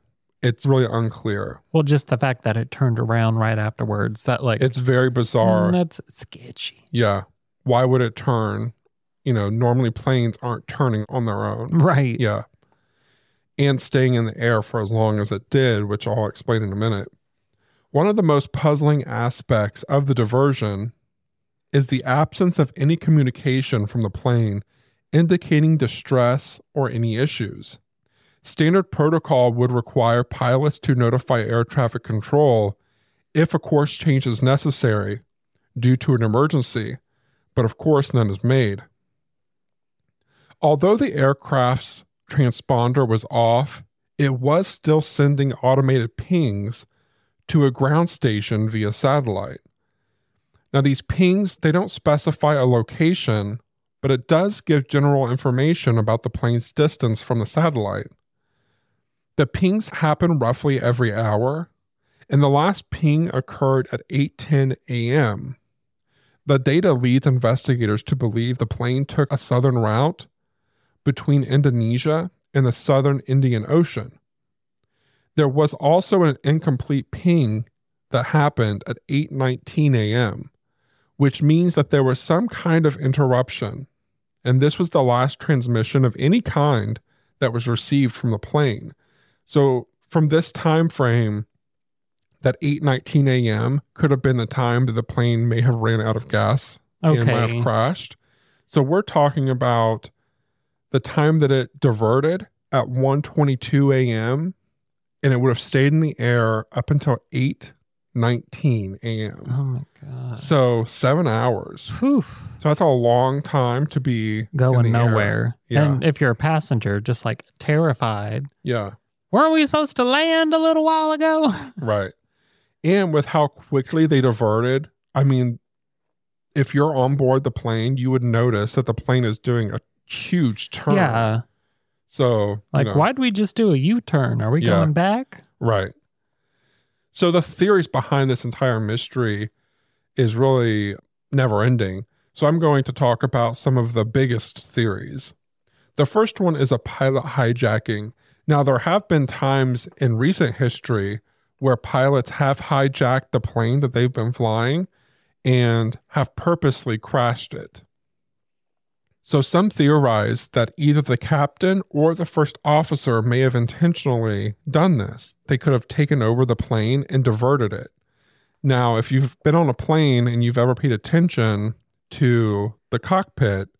It's really unclear. Well, just the fact that it turned around right afterwards, that like It's very bizarre. Mm, that's sketchy. yeah. Why would it turn? You know, normally planes aren't turning on their own. Right. Yeah. And staying in the air for as long as it did, which I'll explain in a minute. One of the most puzzling aspects of the diversion is the absence of any communication from the plane indicating distress or any issues. Standard protocol would require pilots to notify air traffic control if a course change is necessary due to an emergency, but of course, none is made. Although the aircraft's transponder was off, it was still sending automated pings to a ground station via satellite. Now, these pings, they don't specify a location, but it does give general information about the plane's distance from the satellite. The pings happen roughly every hour, and the last ping occurred at 8:10 a.m. The data leads investigators to believe the plane took a southern route between Indonesia and the southern Indian Ocean. There was also an incomplete ping that happened at 8:19 a.m., which means that there was some kind of interruption, and this was the last transmission of any kind that was received from the plane. So, from this time frame, that 8:19 a.m. could have been the time that the plane may have ran out of gas and might have crashed. So, we're talking about the time that it diverted at 1:22 a.m. and it would have stayed in the air up until 8:19 a.m. Oh my god. So, 7 hours. Whew. So that's a long time to be in Going nowhere. Yeah. And if you're a passenger, just like terrified. Yeah, Weren't we supposed to land a little while ago? right. And with how quickly they diverted, I mean, if you're on board the plane, you would notice that the plane is doing a huge turn. Yeah. So, you Like, know, why'd we just do a U turn? Are we Yeah. going back? Right. So the theories behind this entire mystery is really never ending. So I'm going to talk about some of the biggest theories. The first one is a pilot hijacking. Now, there have been times in recent history where pilots have hijacked the plane that they've been flying and have purposely crashed it. So some theorize that either the captain or the first officer may have intentionally done this. They could have taken over the plane and diverted it. Now, if you've been on a plane and you've ever paid attention to the cockpit,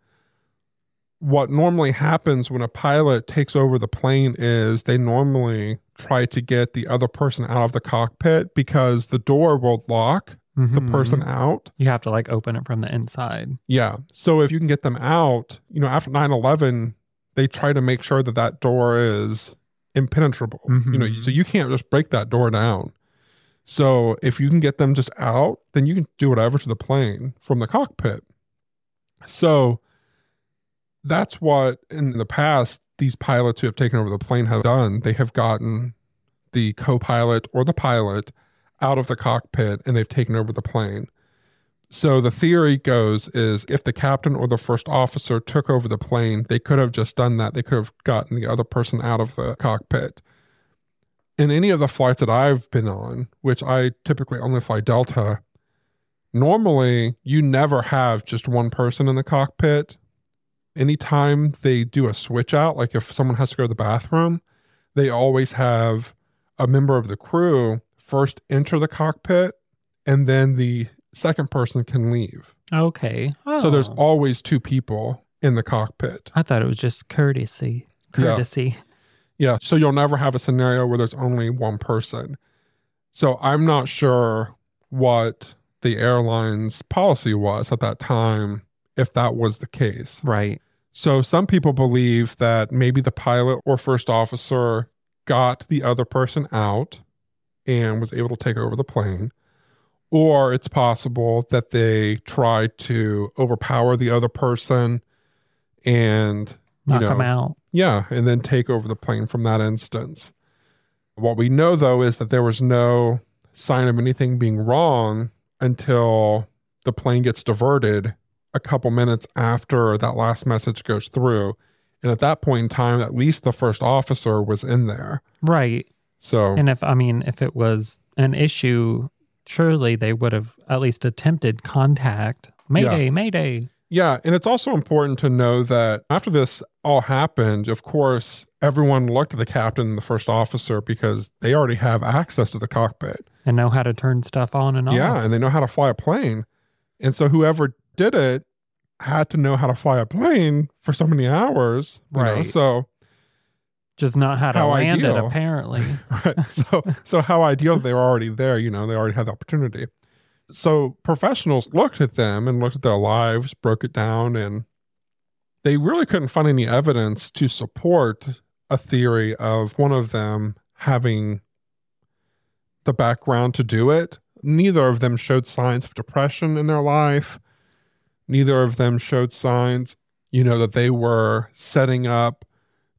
what normally happens when a pilot takes over the plane is they normally try to get the other person out of the cockpit because the door will lock the Mhm. person out. You have to like open it from the inside. Yeah. So if you can get them out, you know, after 9 11, they try to make sure that that door is impenetrable. You know, Mhm. so you can't just break that door down. So if you can get them just out, then you can do whatever to the plane from the cockpit. So that's what in the past these pilots who have taken over the plane have done. They have gotten the co pilot or the pilot out of the cockpit and they've taken over the plane. So the theory goes is if the captain or the first officer took over the plane, they could have just done that. They could have gotten the other person out of the cockpit. In any of the flights that I've been on, which I typically only fly Delta, normally you never have just one person in the cockpit. Anytime they do a switch out, like if someone has to go to the bathroom, they always have a member of the crew first enter the cockpit and then the second person can leave. Okay. So there's Oh. always two people in the cockpit. I thought it was just courtesy. Yeah. Courtesy. Yeah. So you'll never have a scenario where there's only one person. So I'm not sure what the airline's policy was at that time, if that was the case. Right. So some people believe that maybe the pilot or first officer got the other person out and was able to take over the plane. Or it's possible that they tried to overpower the other person and you Knock know, them out. yeah, and then take over the plane from that instance. What we know though is that there was no sign of anything being wrong until the plane gets diverted a couple minutes after that last message goes through. And at that point in time, at least the first officer was in there. Right. So, And if I mean, if it was an issue, surely they would have at least attempted contact. Mayday, Mayday. Yeah, and it's also important to know that after this all happened, of course, everyone looked at the captain and the first officer because they already have access to the cockpit. And know how to turn stuff on and off. Yeah, and they know how to fly a plane. And so whoever did it had to know how to fly a plane for so many hours. you know, Right. So Just not how to How land it, apparently. right. So so how ideal they were already there, you know, they already had the opportunity. So professionals looked at them and looked at their lives, broke it down, and they really couldn't find any evidence to support a theory of one of them having the background to do it. neither of them showed signs of depression in their life. Neither of them showed signs, you know, that they were setting up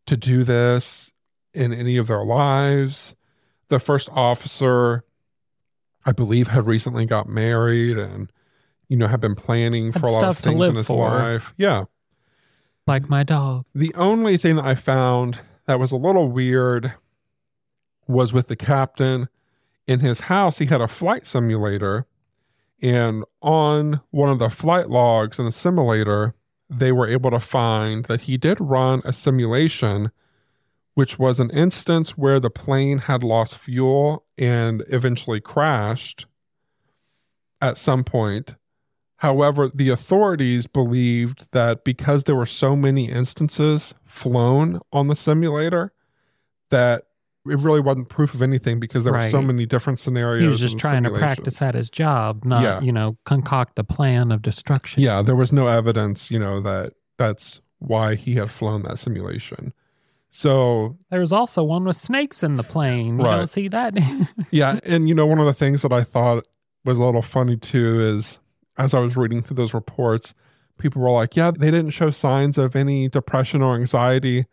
to do this in any of their lives. The first officer, I believe, had recently got married and, you know, had been planning Had for a lot of stuff to things live in his for. life. Yeah. Like my dog. The only thing that I found that was a little weird was with the captain. In his house, he had a flight simulator. And on one of the flight logs in the simulator, they were able to find that he did run a simulation, which was an instance where the plane had lost fuel and eventually crashed at some point. However, the authorities believed that because there were so many instances flown on the simulator, that it really wasn't proof of anything because there were so many different scenarios. He was just trying to practice at his job, not, Yeah. you know, concoct a plan of destruction. Yeah, there was no evidence, you know, that that's why he had flown that simulation. So There was also one with snakes in the plane. You Right. don't see that? yeah, and you know, one of the things that I thought was a little funny too is as I was reading through those reports, people were like, "Yeah, they didn't show signs of any depression or anxiety.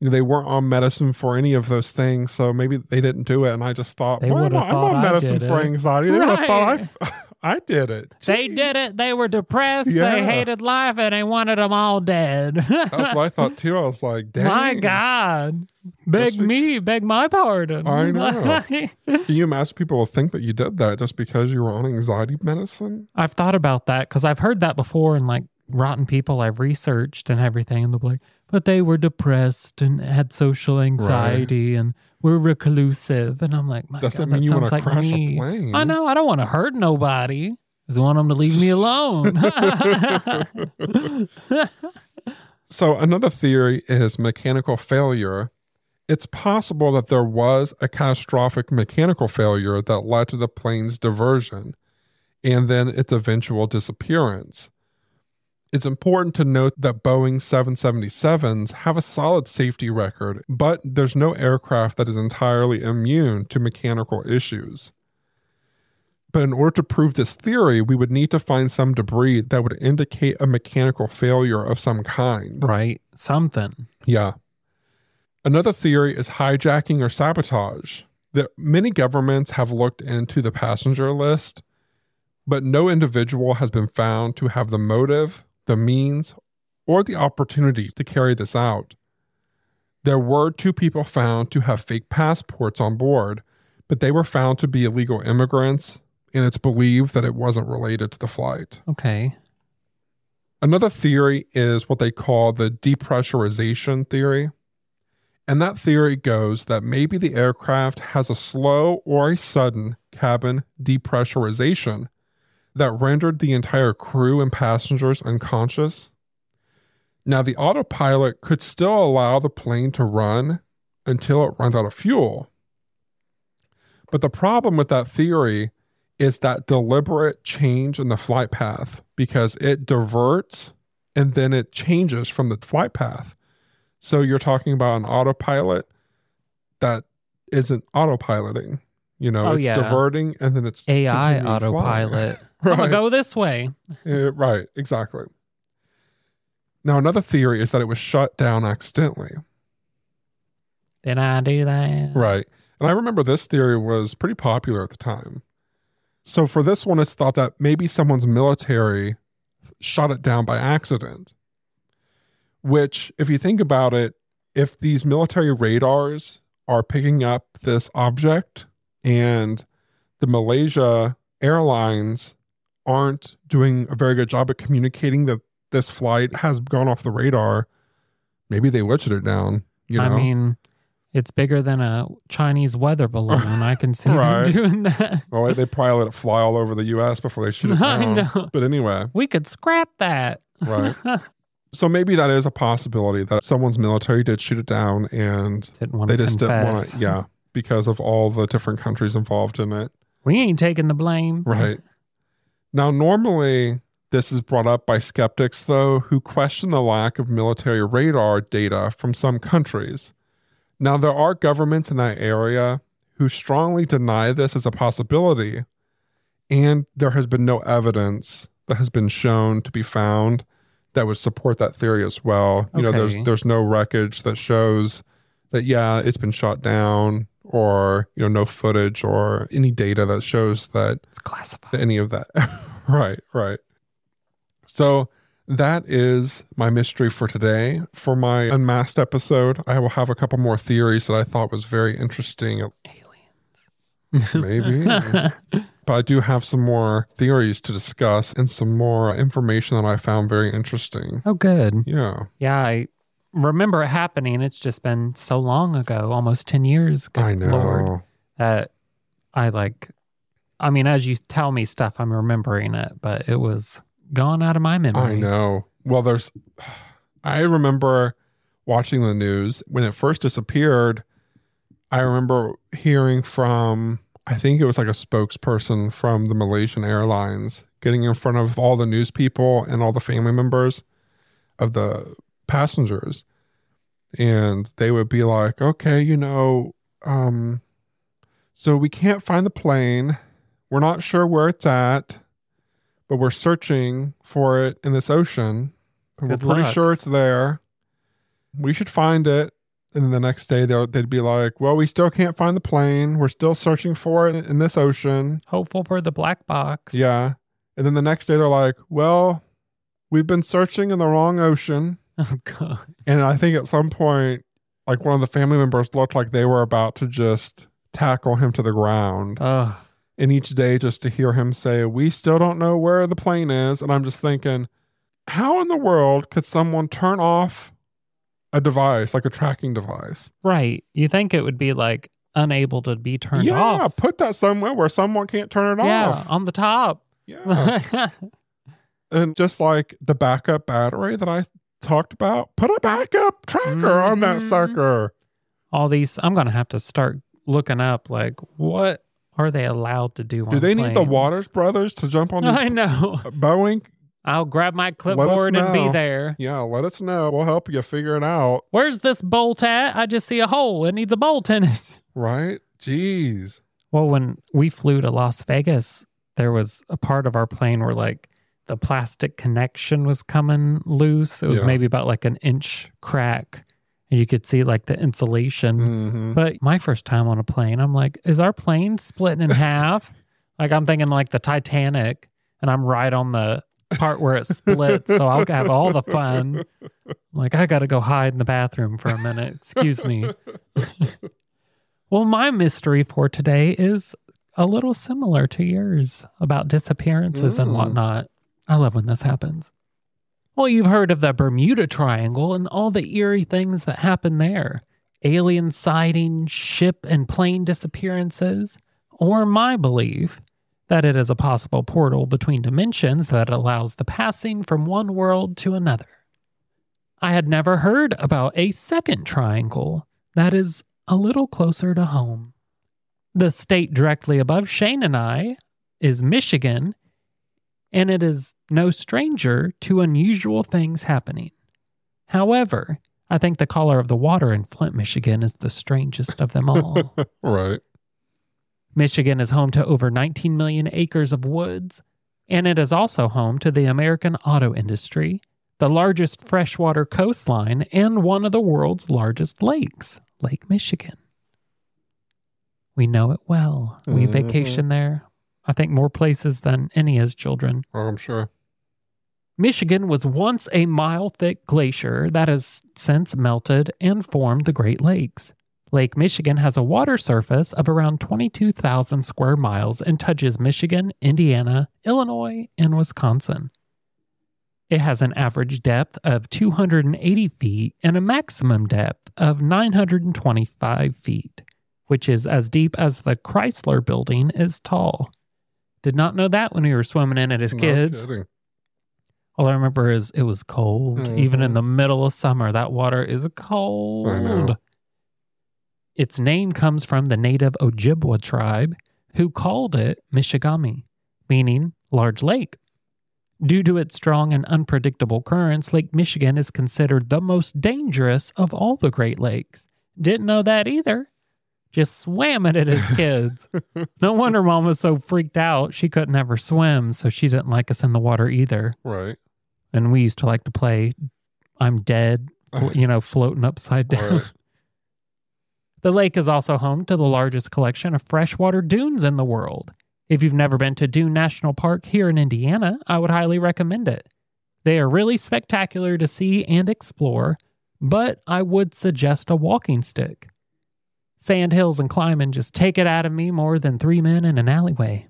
You know, they weren't on medicine for any of those things, so maybe they didn't do it." And I just thought, They well, I'm, would've I'm on I medicine for anxiety. They would have thought I, I did it. they did it. They were depressed. They hated life and they wanted them all dead. That's what I thought too. I was like, "Dang, my God. Beg be- me, beg my pardon. I know. Can you imagine people will think that you did that just because you were on anxiety medicine? I've thought about that because I've heard that before and like rotten people I've researched and everything. And they'll be like, but they were depressed and had social anxiety and were reclusive. And I'm like, my Doesn't God, mean that you sounds like crash a plane. I know. I don't want to hurt nobody. I just want them to leave me alone. So, another theory is mechanical failure. It's possible that there was a catastrophic mechanical failure that led to the plane's diversion and then its eventual disappearance. It's important to note that Boeing 777s have a solid safety record, but there's no aircraft that is entirely immune to mechanical issues. But in order to prove this theory, we would need to find some debris that would indicate a mechanical failure of some kind. right. Something. Yeah. Another theory is hijacking or sabotage. That many governments have looked into the passenger list, but no individual has been found to have the motive, the means, or the opportunity to carry this out. There were two people found to have fake passports on board, but they were found to be illegal immigrants, and it's believed that it wasn't related to the flight. Okay. Another theory is what they call the depressurization theory. And that theory goes that maybe the aircraft has a slow or a sudden cabin depressurization that rendered the entire crew and passengers unconscious. Now, the autopilot could still allow the plane to run until it runs out of fuel. But the problem with that theory is that deliberate change in the flight path because it diverts and then it changes from the flight path. So you're talking about an autopilot that isn't autopiloting. You know, Oh, it's yeah. diverting and then it's AI continuing autopilot. I'm gonna go this way. Uh, right, exactly. Now, another theory is that it was shut down accidentally. Did I do that? Right. And I remember this theory was pretty popular at the time. So for this one, it's thought that maybe someone's military shot it down by accident. Which, if you think about it, if these military radars are picking up this object and the Malaysia Airlines aren't doing a very good job at communicating that this flight has gone off the radar, maybe they witched it down. You know? I mean, it's bigger than a Chinese weather balloon. I can see Right. them doing that. Well, they probably let it fly all over the U.S. before they shoot it I down. know. But anyway, We could scrap that. right. so maybe that is a possibility that someone's military did shoot it down, and Didn't they to just didn't want confess. to. Yeah, because of all the different countries involved in it. We ain't taking the blame. Right. Now, normally this is brought up by skeptics, though, who question the lack of military radar data from some countries. Now, there are governments in that area who strongly deny this as a possibility. and there has been no evidence that has been shown to be found that would support that theory as well. You know, there's there's no wreckage that shows that yeah, it's been shot down or you know no footage or any data that shows that It's classified. any of that. right, right. So that is my mystery for today. For my unmasked episode, I will have a couple more theories that I thought was very interesting. Aliens. Maybe. but I do have some more theories to discuss and some more information that I found very interesting. oh, good. Yeah. Yeah, I remember it happening. It's just been so long ago, almost 10 years. Good I know. Lord, that I like, I mean, as you tell me stuff, I'm remembering it, but it was gone out of my memory. I know. Well, there's, I remember watching the news when it first disappeared. I remember hearing from, I think it was like a spokesperson from the Malaysian Airlines getting in front of all the news people and all the family members of the passengers. And they would be like, okay, you know, um, so we can't find the plane. We're not sure where it's at but we're searching for it in this ocean. We're pretty luck. sure it's there. We should find it. And then the next day they'd be like, "Well, we still can't find the plane. We're still searching for it in this ocean." Hopeful for the black box. Yeah. And then the next day they're like, "Well, we've been searching in the wrong ocean." Oh, God. And I think at some point, like one of the family members looked like they were about to just tackle him to the ground. Ugh. and each day just to hear him say, We still don't know where the plane is. And I'm just thinking, how in the world could someone turn off a device, like a tracking device? Right. You think it would be like unable to be turned yeah, off. Yeah, put that somewhere where someone can't turn it Yeah, off. Yeah, on the top. Yeah. and just like the backup battery that I talked about, put a backup tracker on that Mhm. sucker. All these, I'm going to have to start looking up like, what are they allowed to do Do on they need the? Waters brothers to jump on I know. Boeing? I'll grab my clipboard and be there. Yeah, let us know. We'll help you figure it out. Where's this bolt at? I just see a hole. It needs a bolt in it. Right? Jeez. Well, when we flew to Las Vegas, there was a part of our plane where like the plastic connection was coming loose. It was Yeah. maybe about like an inch crack, and you could see like the insulation. hmm But my first time on a plane, I'm like, is our plane splitting in half? like I'm thinking like the Titanic, and I'm right on the part where it splits, so I'll have all the fun. I'm like I got to go hide in the bathroom for a minute. Excuse me. well, my mystery for today is a little similar to yours about disappearances and Mm. whatnot. I love when this happens. Well, you've heard of the Bermuda Triangle and all the eerie things that happen there alien sightings, ship and plane disappearances, or my belief that it is a possible portal between dimensions that allows the passing from one world to another. I had never heard about a second triangle that is a little closer to home. The state directly above Shane and I is Michigan, and it is no stranger to unusual things happening. However, I think the color of the water in Flint, Michigan is the strangest of them all. Right. Michigan is home to over 19 million acres of woods, and it is also home to the American auto industry, the largest freshwater coastline, and one of the world's largest lakes, Lake Michigan. We know it well. We Mhm. vacation there, I think more places than any as children. Oh, I'm sure. Michigan was once a mile thick glacier that has since melted and formed the Great Lakes. Lake Michigan has a water surface of around 22,000 square miles and touches Michigan, Indiana, Illinois, and Wisconsin. It has an average depth of 280 feet and a maximum depth of 925 feet, which is as deep as the Chrysler building is tall. Did not know that when we were swimming in it as No kids. kidding. All I remember is it was cold. Even in the mm. middle of summer, that water is cold. Its name comes from the native Ojibwa tribe who called it Michigami, meaning large lake. Due to its strong and unpredictable currents, Lake Michigan is considered the most dangerous of all the Great Lakes. Didn't know that either. Just swam it at his kids. no wonder mom was so freaked out. She couldn't ever swim, so she didn't like us in the water either. Right. And we used to like to play I'm dead, you know, floating upside down. Right. The lake is also home to the largest collection of freshwater dunes in the world. If you've never been to Dune National Park here in Indiana, I would highly recommend it. They are really spectacular to see and explore, but I would suggest a walking stick. Sand hills and climbing just take it out of me more than three men in an alleyway.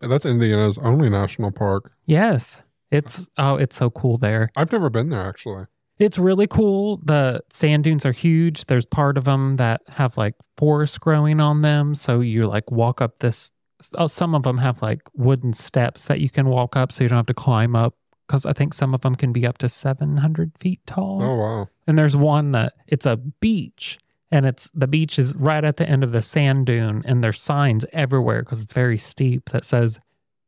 That's Indiana's only national park. Yes, it's oh, it's so cool there. I've never been there actually. It's really cool. The sand dunes are huge. There's part of them that have like forest growing on them. So you like walk up this. uh, Some of them have like wooden steps that you can walk up so you don't have to climb up. Because I think some of them can be up to 700 feet tall. Oh wow. And there's one that it's a beach and it's the beach is right at the end of the sand dune and there's signs everywhere because it's very steep that says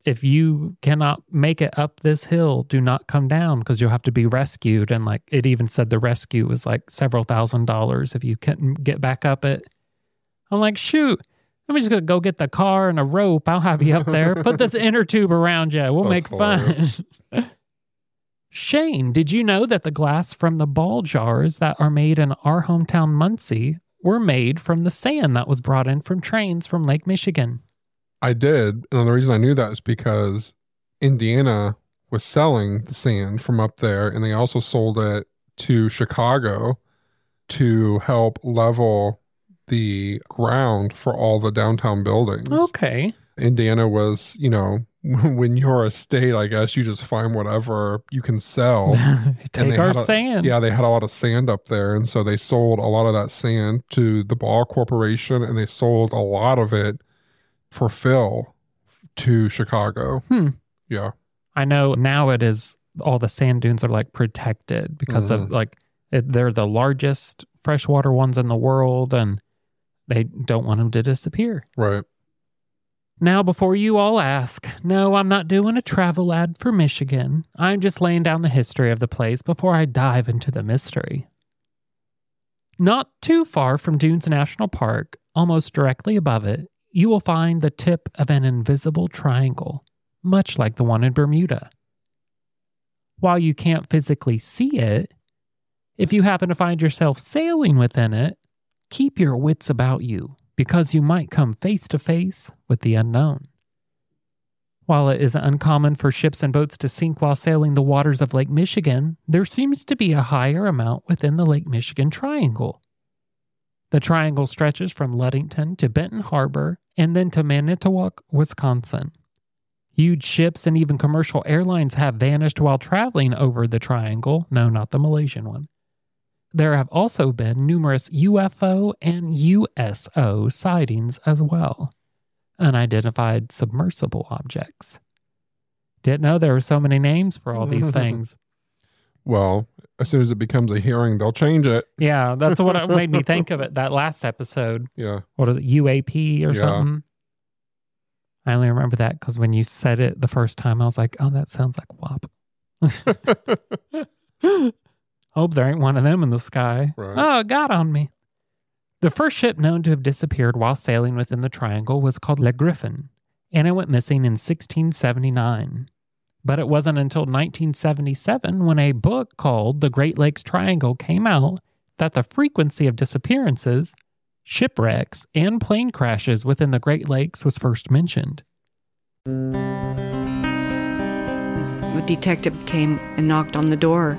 if you cannot make it up this hill, do not come down because you'll have to be rescued. And like it even said the rescue was like several thousand dollars if you couldn't get back up it. I'm like, shoot, I'm just gonna go get the car and a rope. I'll have you up there. Put this inner tube around you. We'll That's make fun. Shane, did you know that the glass from the ball jars that are made in our hometown Muncie were made from the sand that was brought in from trains from Lake Michigan? I did, and the reason I knew that is because Indiana was selling the sand from up there, and they also sold it to Chicago to help level the ground for all the downtown buildings. Okay. Indiana was, you know, when you're a state, I guess you just find whatever you can sell. And Take they our a- sand. Yeah, they had a lot of sand up there. And so they sold a lot of that sand to the Ball Corporation and they sold a lot of it for fill to Chicago. Hmm. Yeah. I know now it is all the sand dunes are like protected because of Mhm. like it, they're the largest freshwater ones in the world and they don't want them to disappear. Right. Now, before you all ask, no, I'm not doing a travel ad for Michigan. I'm just laying down the history of the place before I dive into the mystery. Not too far from Dunes National Park, almost directly above it, you will find the tip of an invisible triangle, much like the one in Bermuda. While you can't physically see it, if you happen to find yourself sailing within it, keep your wits about you because you might come face to face with the unknown. While it is uncommon for ships and boats to sink while sailing the waters of Lake Michigan, there seems to be a higher amount within the Lake Michigan Triangle. The triangle stretches from Ludington to Benton Harbor and then to Manitowoc, Wisconsin. Huge ships and even commercial airlines have vanished while traveling over the triangle. No, not the Malaysian one. There have also been numerous UFO and USO sightings as well. Unidentified submersible objects. Didn't know there were so many names for all these things. Well, as soon as it becomes a hearing, they'll change it. Yeah, that's what made me think of it. That last episode. Yeah. What is it, UAP or Yeah. something? I only remember that because when you said it the first time, I was like, oh, that sounds like WAP. Hope there ain't one of them in the sky. Right. Oh, God on me. The first ship known to have disappeared while sailing within the triangle was called Le Griffon, and it went missing in 1679. But it wasn't until 1977 when a book called The Great Lakes Triangle came out that the frequency of disappearances, shipwrecks, and plane crashes within the Great Lakes was first mentioned. A detective came and knocked on the door,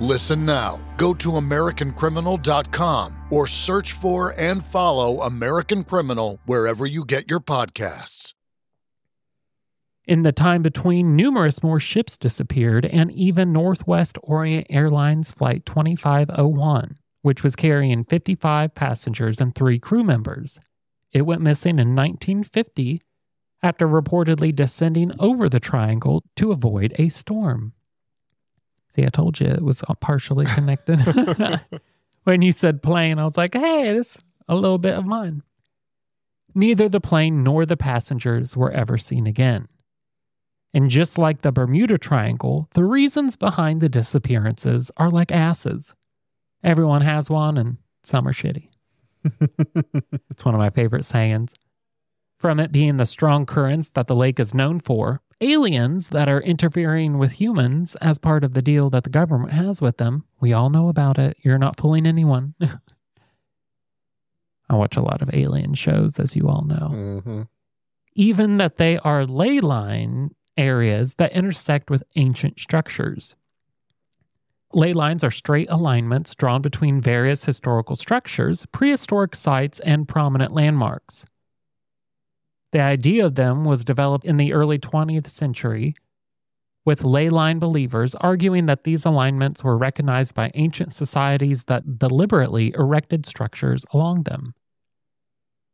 Listen now. Go to AmericanCriminal.com or search for and follow American Criminal wherever you get your podcasts. In the time between, numerous more ships disappeared, and even Northwest Orient Airlines Flight 2501, which was carrying 55 passengers and three crew members. It went missing in 1950 after reportedly descending over the triangle to avoid a storm. See, I told you it was uh, partially connected. when you said plane, I was like, hey, it's a little bit of mine. Neither the plane nor the passengers were ever seen again. And just like the Bermuda Triangle, the reasons behind the disappearances are like asses. Everyone has one, and some are shitty. it's one of my favorite sayings. From it being the strong currents that the lake is known for, aliens that are interfering with humans as part of the deal that the government has with them. We all know about it. You're not fooling anyone. I watch a lot of alien shows, as you all know. Mm-hmm. Even that they are ley line areas that intersect with ancient structures. Ley lines are straight alignments drawn between various historical structures, prehistoric sites, and prominent landmarks. The idea of them was developed in the early 20th century, with ley line believers arguing that these alignments were recognized by ancient societies that deliberately erected structures along them.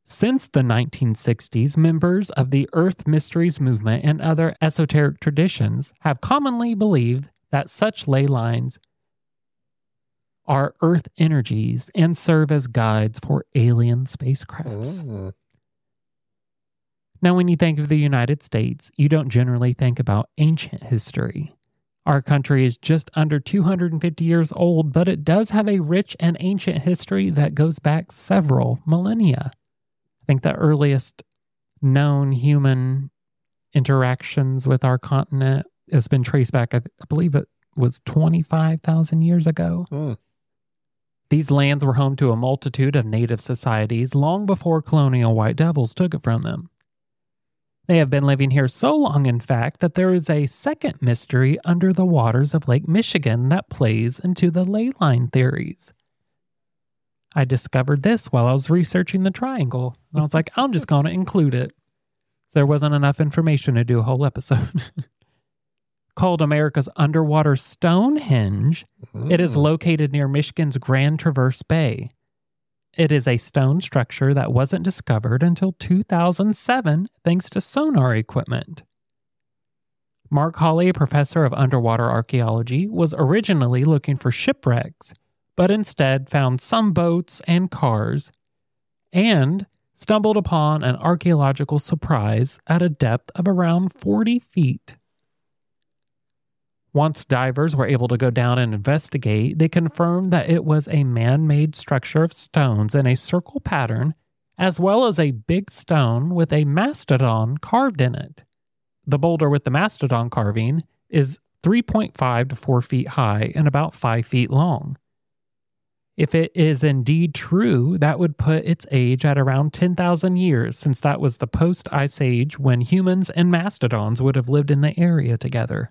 Since the 1960s, members of the Earth Mysteries movement and other esoteric traditions have commonly believed that such ley lines are Earth energies and serve as guides for alien spacecrafts. Mm. Now, when you think of the United States, you don't generally think about ancient history. Our country is just under 250 years old, but it does have a rich and ancient history that goes back several millennia. I think the earliest known human interactions with our continent has been traced back, I, believe it was 25,000 years ago. Mm. These lands were home to a multitude of native societies long before colonial white devils took it from them. They have been living here so long, in fact, that there is a second mystery under the waters of Lake Michigan that plays into the ley line theories. I discovered this while I was researching the triangle, and I was like, I'm just going to include it. So there wasn't enough information to do a whole episode. Called America's Underwater Stonehenge, it is Mm. located near Michigan's Grand Traverse Bay. It is a stone structure that wasn't discovered until 2007 thanks to sonar equipment. Mark Holley, a professor of underwater archaeology, was originally looking for shipwrecks, but instead found some boats and cars and stumbled upon an archaeological surprise at a depth of around 40 feet. Once divers were able to go down and investigate, they confirmed that it was a man made structure of stones in a circle pattern, as well as a big stone with a mastodon carved in it. The boulder with the mastodon carving is 3.5 to 4 feet high and about 5 feet long. If it is indeed true, that would put its age at around 10,000 years, since that was the post ice age when humans and mastodons would have lived in the area together.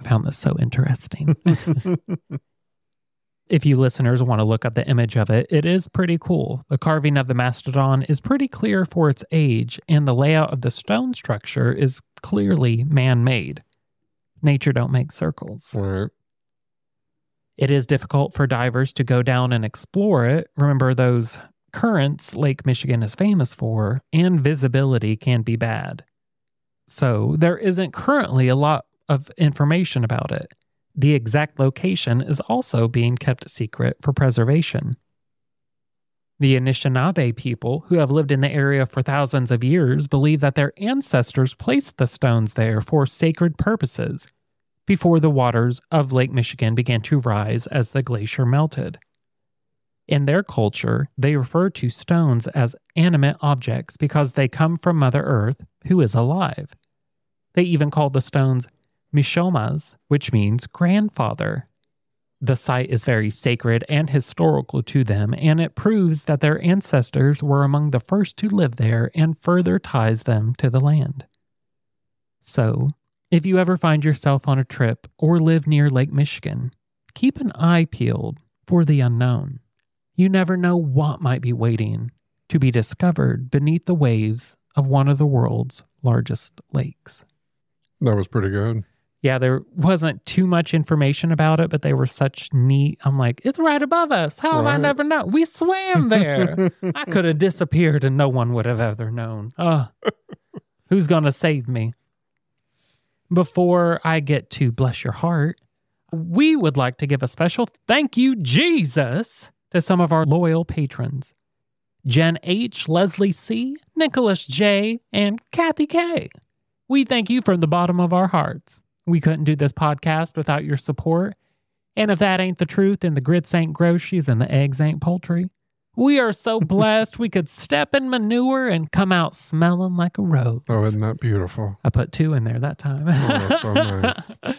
I found this so interesting. if you listeners want to look up the image of it, it is pretty cool. The carving of the mastodon is pretty clear for its age, and the layout of the stone structure is clearly man made. Nature don't make circles. Right. It is difficult for divers to go down and explore it. Remember, those currents Lake Michigan is famous for, and visibility can be bad. So, there isn't currently a lot of information about it. The exact location is also being kept secret for preservation. The Anishinaabe people, who have lived in the area for thousands of years, believe that their ancestors placed the stones there for sacred purposes before the waters of Lake Michigan began to rise as the glacier melted. In their culture, they refer to stones as animate objects because they come from Mother Earth, who is alive. They even call the stones Mishomis, which means grandfather. The site is very sacred and historical to them, and it proves that their ancestors were among the first to live there and further ties them to the land. So, if you ever find yourself on a trip or live near Lake Michigan, keep an eye peeled for the unknown. You never know what might be waiting to be discovered beneath the waves of one of the world's largest lakes. That was pretty good. Yeah, there wasn't too much information about it, but they were such neat. I'm like, it's right above us. How have I never known? We swam there. I could have disappeared and no one would have ever known. Oh, who's going to save me? Before I get to bless your heart, we would like to give a special thank you, Jesus, to some of our loyal patrons Jen H., Leslie C., Nicholas J., and Kathy K. We thank you from the bottom of our hearts. We couldn't do this podcast without your support. And if that ain't the truth, then the grits ain't groceries and the eggs ain't poultry. We are so blessed we could step in manure and come out smelling like a rose. Oh, isn't that beautiful? I put two in there that time. Oh, that's so nice.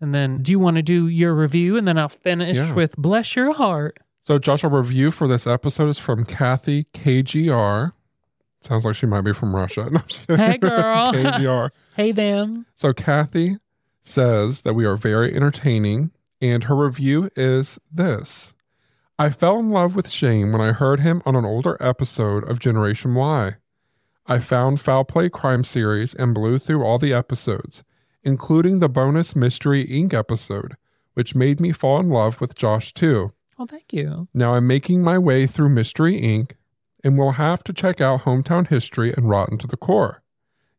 and then, do you want to do your review? And then I'll finish Yeah. with Bless Your Heart. So, Josh, our review for this episode is from Kathy KGR. Sounds like she might be from Russia. No, I'm just kidding. Hey, girl. KGR. Hey, them. So, Kathy says that we are very entertaining, and her review is this I fell in love with Shane when I heard him on an older episode of Generation Why. I found Foul Play Crime Series and blew through all the episodes, including the bonus Mystery Inc. episode, which made me fall in love with Josh too. Well, thank you. Now I'm making my way through Mystery Inc. and we'll have to check out Hometown History and Rotten to the Core.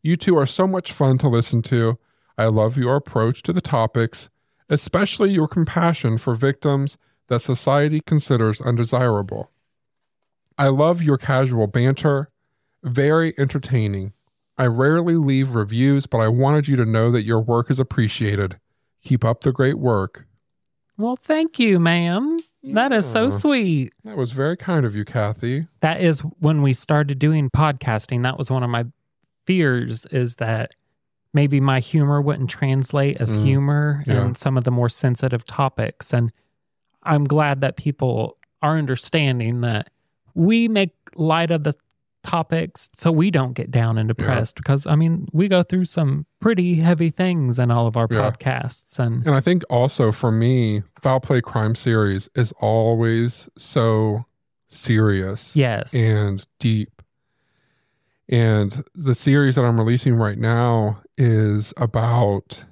You two are so much fun to listen to. I love your approach to the topics, especially your compassion for victims that society considers undesirable. I love your casual banter, very entertaining. I rarely leave reviews, but I wanted you to know that your work is appreciated. Keep up the great work. Well, thank you, ma'am. That is so Yeah. sweet. That was very kind of you, Kathy. That is when we started doing podcasting. That was one of my fears is that maybe my humor wouldn't translate as Mm. humor Yeah. in some of the more sensitive topics. And I'm glad that people are understanding that we make light of the topics so we don't get down and depressed because I mean we go through some pretty heavy things in all of our Yeah. podcasts and And I think also for me, Foul Play Crime Series is always so serious yes and deep. And the series that I'm releasing right now is about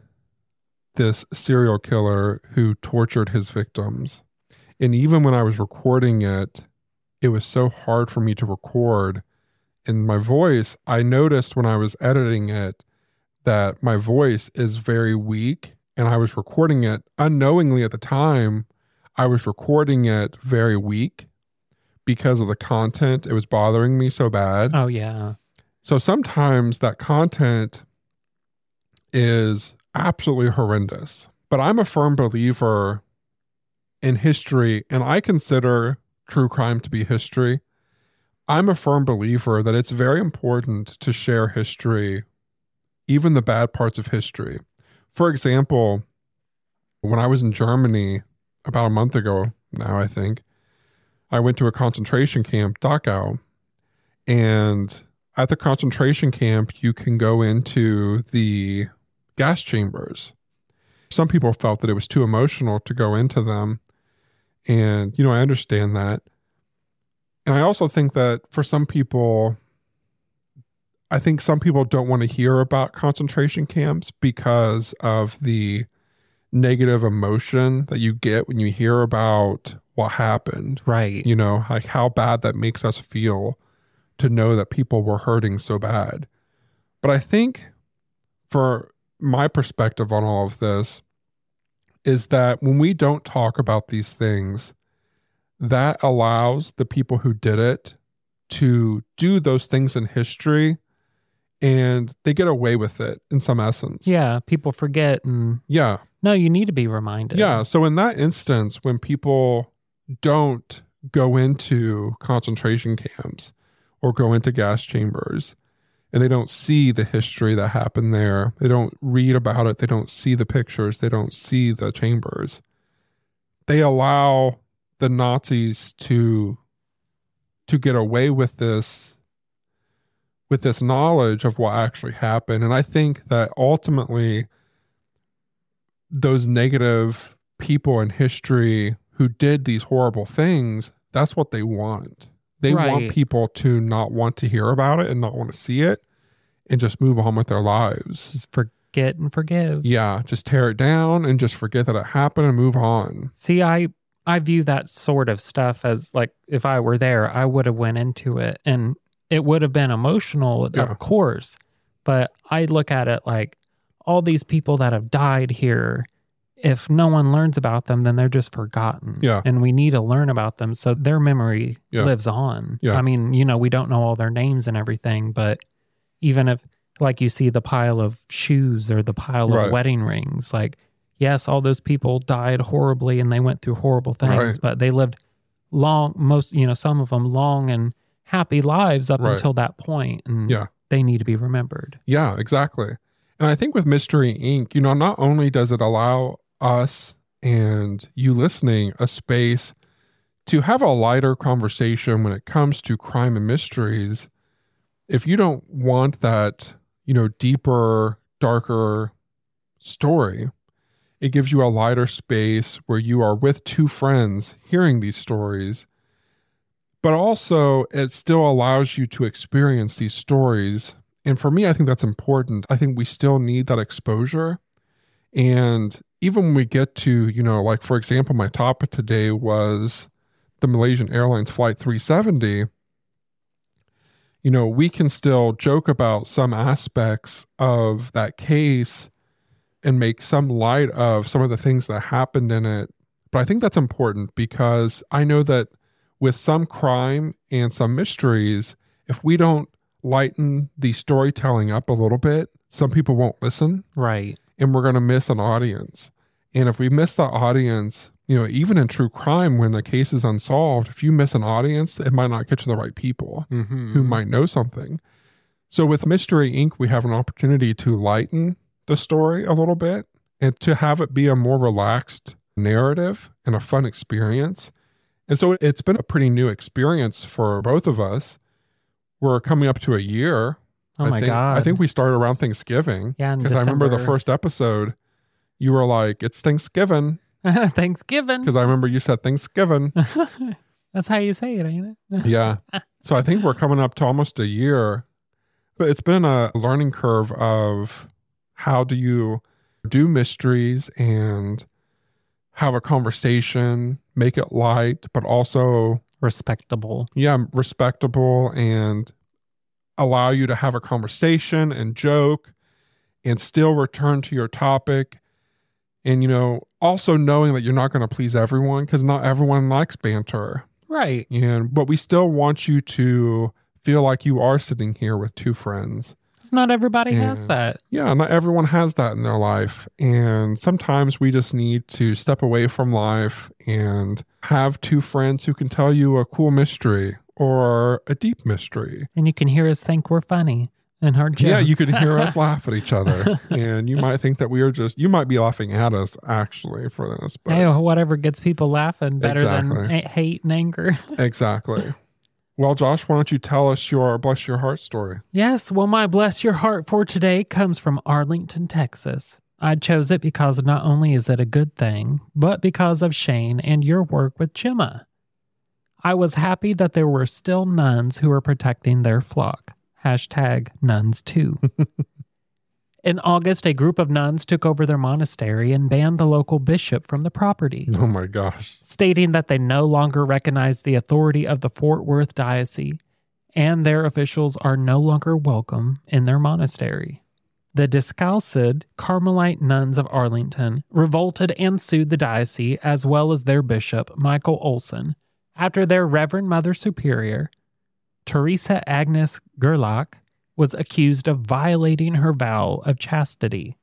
this serial killer who tortured his victims. And even when I was recording it, it was so hard for me to record. And my voice, I noticed when I was editing it that my voice is very weak. And I was recording it unknowingly at the time, I was recording it very weak because of the content. It was bothering me so bad. oh yeah So sometimes that content is absolutely horrendous. But I'm a firm believer in history, and I consider true crime to be history. I'm a firm believer that it's very important to share history, even the bad parts of history. For example, when I was in Germany about a month ago now, I think, I went to a concentration camp, Dachau, and at the concentration camp, you can go into the gas chambers. Some people felt that it was too emotional to go into them. And, you know, I understand that. And I also think that for some people, I think some people don't want to hear about concentration camps because of the negative emotion that you get when you hear about what happened. Right. You know, like how bad that makes us feel to know that people were hurting so bad. But I think for my perspective on all of this is that when we don't talk about these things, that allows the people who did it to do those things in history and they get away with it in some essence. Yeah, people forget and Yeah. no, you need to be reminded. Yeah. So in that instance, when people don't go into concentration camps or go into gas chambers and they don't see the history that happened there, they don't read about it, they don't see the pictures, they don't see the chambers, they allow the Nazis to to get away with this with this knowledge of what actually happened. And I think that ultimately those negative people in history who did these horrible things, that's what they want. They Right. want people to not want to hear about it and not want to see it and just move on with their lives. Just forget and forgive. Yeah, just tear it down and just forget that it happened and move on. See, I I view that sort of stuff as like if I were there, I would have went into it and it would have been emotional, Yeah. of course. But I look at it like all these people that have died here, if no one learns about them, then they're just forgotten. Yeah. And we need to learn about them so their memory Yeah. lives on. Yeah. I mean, you know, we don't know all their names and everything, but even if like you see the pile of shoes or the pile Right. of wedding rings, like yes, all those people died horribly and they went through horrible things, Right. but they lived long, most, you know, some of them long and happy lives up Right. until that point, And Yeah. they need to be remembered. Yeah, exactly. And I think with Mystery Inc., you know, not only does it allow us and you listening a space to have a lighter conversation when it comes to crime and mysteries, if you don't want that, you know, deeper, darker story, it gives you a lighter space where you are with two friends hearing these stories. But also, it still allows you to experience these stories and for me, I think that's important. I think we still need that exposure. And even when we get to, you know, like for example, my topic today was the Malaysian Airlines Flight 370. You know, we can still joke about some aspects of that case and make some light of some of the things that happened in it. But I think that's important because I know that with some crime and some mysteries, if we don't lighten the storytelling up a little bit, some people won't listen Right. and we're going to miss an audience. And if we miss the audience, you know, even in true crime, when a case is unsolved, if you miss an audience, it might not get to the right people Mm-hmm. who might know something. So with Mystery Inc., we have an opportunity to lighten the story a little bit and to have it be a more relaxed narrative and a fun experience. And so it's been a pretty new experience for both of us. We're coming up to a year. Oh I my think, God. I think we started around Thanksgiving. Yeah, Because I remember the first episode, you were like, it's Thanksgiving. Thanksgiving. Because I remember you said Thanksgiving. That's how you say it, ain't it? yeah. So I think we're coming up to almost a year. But it's been a learning curve of how do you do mysteries and have a conversation, make it light, but also, Respectable. yeah, respectable and allow you to have a conversation and joke and still return to your topic. And, you know, also knowing that you're not going to please everyone because not everyone likes banter. Right. And but we still want you to feel like you are sitting here with two friends. Not everybody has that. Yeah, not everyone has that in their life. And sometimes we just need to step away from life and have two friends who can tell you a cool mystery or a deep mystery. And you can hear us think we're funny and our jokes. Yeah, you can hear us laugh at each other. And you might think that we are just, you might be laughing at us actually for this. But Hey, whatever gets people laughing better than Exactly. a- hate and anger. exactly. Well, Josh, why don't you tell us your bless your heart story? Yes, well, my bless your heart for today comes from Arlington, Texas. I chose it because not only is it a good thing, but because of Shane and your work with Gemma. I was happy that there were still nuns who were protecting their flock. Hashtag nuns too. In August, a group of nuns took over their monastery and banned the local bishop from the property, Oh my gosh. stating that they no longer recognize the authority of the Fort Worth diocese and their officials are no longer welcome in their monastery. The Discalced Carmelite nuns of Arlington revolted and sued the diocese as well as their bishop, Michael Olson, after their Reverend Mother Superior, Teresa Agnes Gerlach, was accused of violating her vow of chastity.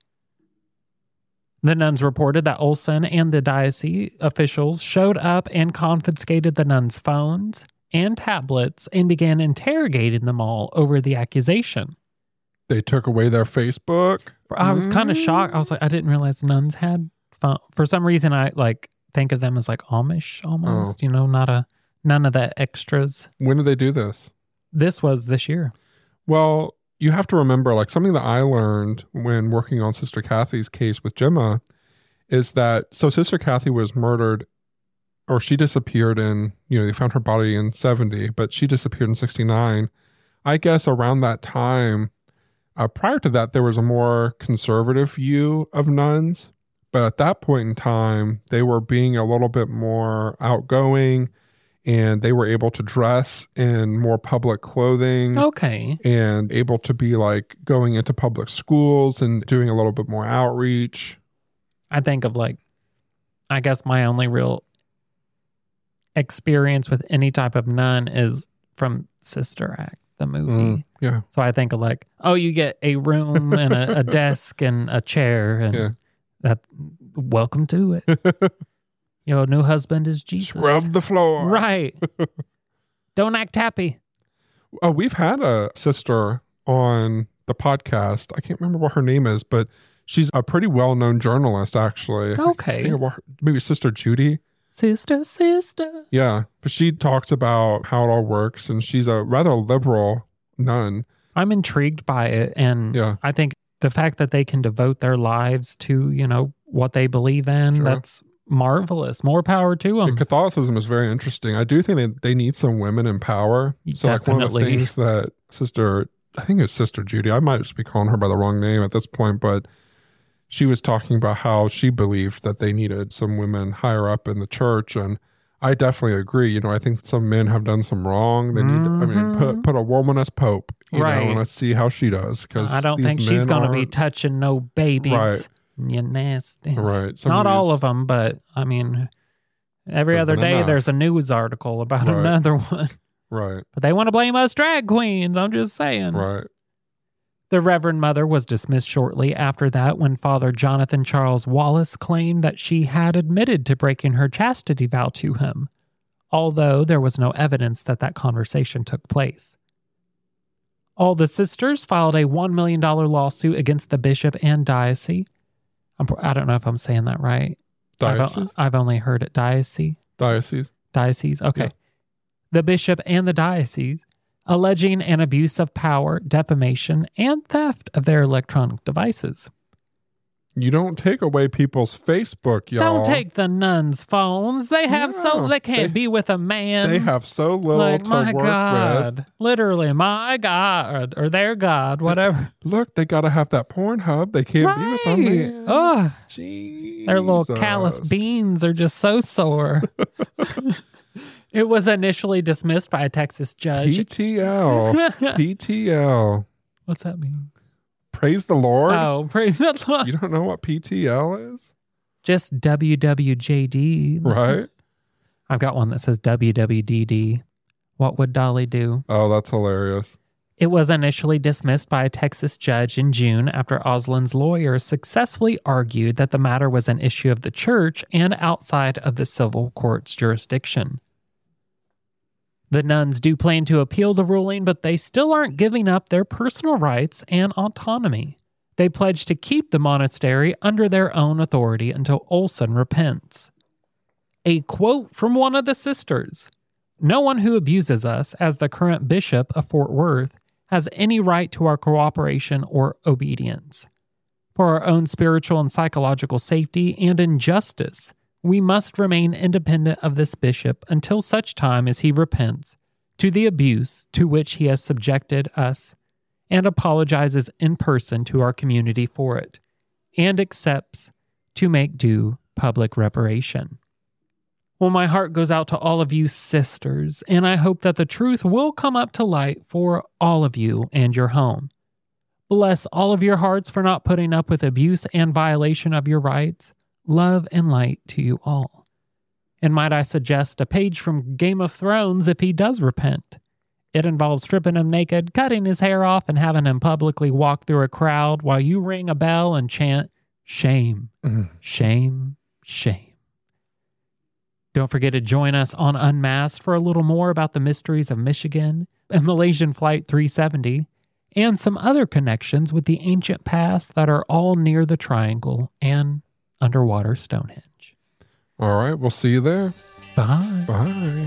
The nuns reported that Olson and the diocese officials showed up and confiscated the nuns' phones and tablets and began interrogating them all over the accusation. They took away their Facebook. I was kind of mm. shocked. I was like, I didn't realize nuns had phone. For some reason, I like think of them as like Amish almost. Oh. You know, not a none of the extras. When did they do this? This was this year. Well, you have to remember, like something that I learned when working on Sister Kathy's case with Gemma is that so Sister Kathy was murdered or she disappeared in, you know, they found her body in 70, but she disappeared in 69. I guess around that time, uh, prior to that, there was a more conservative view of nuns. But at that point in time, they were being a little bit more outgoing and they were able to dress in more public clothing Okay. and able to be like going into public schools and doing a little bit more outreach. I think of like, I guess my only real experience with any type of nun is from Sister Act, the movie. Mm, yeah. So I think of like, oh, you get a room and a, a desk and a chair, and Yeah. that welcome to it. Your new husband is Jesus. Scrub the floor. Right. Don't act happy. Oh, we've had a sister on the podcast. I can't remember what her name is, but she's a pretty well known journalist, actually. I Okay. think her- maybe Sister Judy. Sister, sister. Yeah. But she talks about how it all works, and she's a rather liberal nun. I'm intrigued by it. And Yeah. I think the fact that they can devote their lives to, you know, what they believe in, Sure. that's marvelous. More power to them. And Catholicism is very interesting. I do think they, they need some women in power. So like one of the things that Sister, I think it's Sister Judy, I might just be calling her by the wrong name at this point, but she was talking about how she believed that they needed some women higher up in the church. And I definitely agree. You know, I think some men have done some wrong. They need, I mean, put, put a woman as Pope, you know, Mm-hmm. Right. and let's see how she does. Because I don't think she's going to be touching no babies. Right. You nasty. Right. Not all of them, but I mean, every other day enough. there's a news article about Right. another one. right, But they want to blame us drag queens. I'm just saying. right. The Reverend Mother was dismissed shortly after that when Father Jonathan Charles Wallace claimed that she had admitted to breaking her chastity vow to him, although there was no evidence that that conversation took place. All the sisters filed a $1 million lawsuit against the bishop and diocese. I'm, I don't know if I'm saying that right. I've, Diocese? I've only heard it diocese. Diocese. Diocese. Okay. Yeah. The bishop and the diocese alleging an abuse of power, defamation, and theft of their electronic devices. You don't take away people's Facebook, y'all. Don't take the nuns' phones. They have so they can't they- be with a man. They have so little like to my work God, with. literally my God or their God, whatever. Look, they got to have that porn hub. They can't be with them. Right. man. Ugh, Jesus. their little callous beans are just so sore. it was initially dismissed by a Texas judge. PTL. PTL. What's that mean? Praise the Lord. Oh, praise the Lord. You don't know what PTL is? Just WWJD. Right? I've got one that says WWDD. What would Dolly do? Oh, that's hilarious. It was initially dismissed by a Texas judge in June after Olson's lawyer successfully argued that the matter was an issue of the church and outside of the civil court's jurisdiction. The nuns do plan to appeal the ruling, but they still aren't giving up their personal rights and autonomy. They pledge to keep the monastery under their own authority until Olson repents. A quote from one of the sisters No one who abuses us as the current bishop of Fort Worth has any right to our cooperation or obedience. For our own spiritual and psychological safety and injustice, we must remain independent of this bishop until such time as he repents to the abuse to which he has subjected us and apologizes in person to our community for it and accepts to make due public reparation. Well, my heart goes out to all of you sisters, and I hope that the truth will come up to light for all of you and your home. Bless all of your hearts for not putting up with abuse and violation of your rights. Love and light to you all. And might I suggest a page from Game of Thrones if he does repent? It involves stripping him naked, cutting his hair off, and having him publicly walk through a crowd while you ring a bell and chant, Shame, mm-hmm. shame, shame. Don't forget to join us on Unmasked for a little more about the mysteries of Michigan and Malaysian Flight 370 and some other connections with the ancient past that are all near the Triangle and underwater Stonehenge. All right, we'll see you there. Bye. Bye.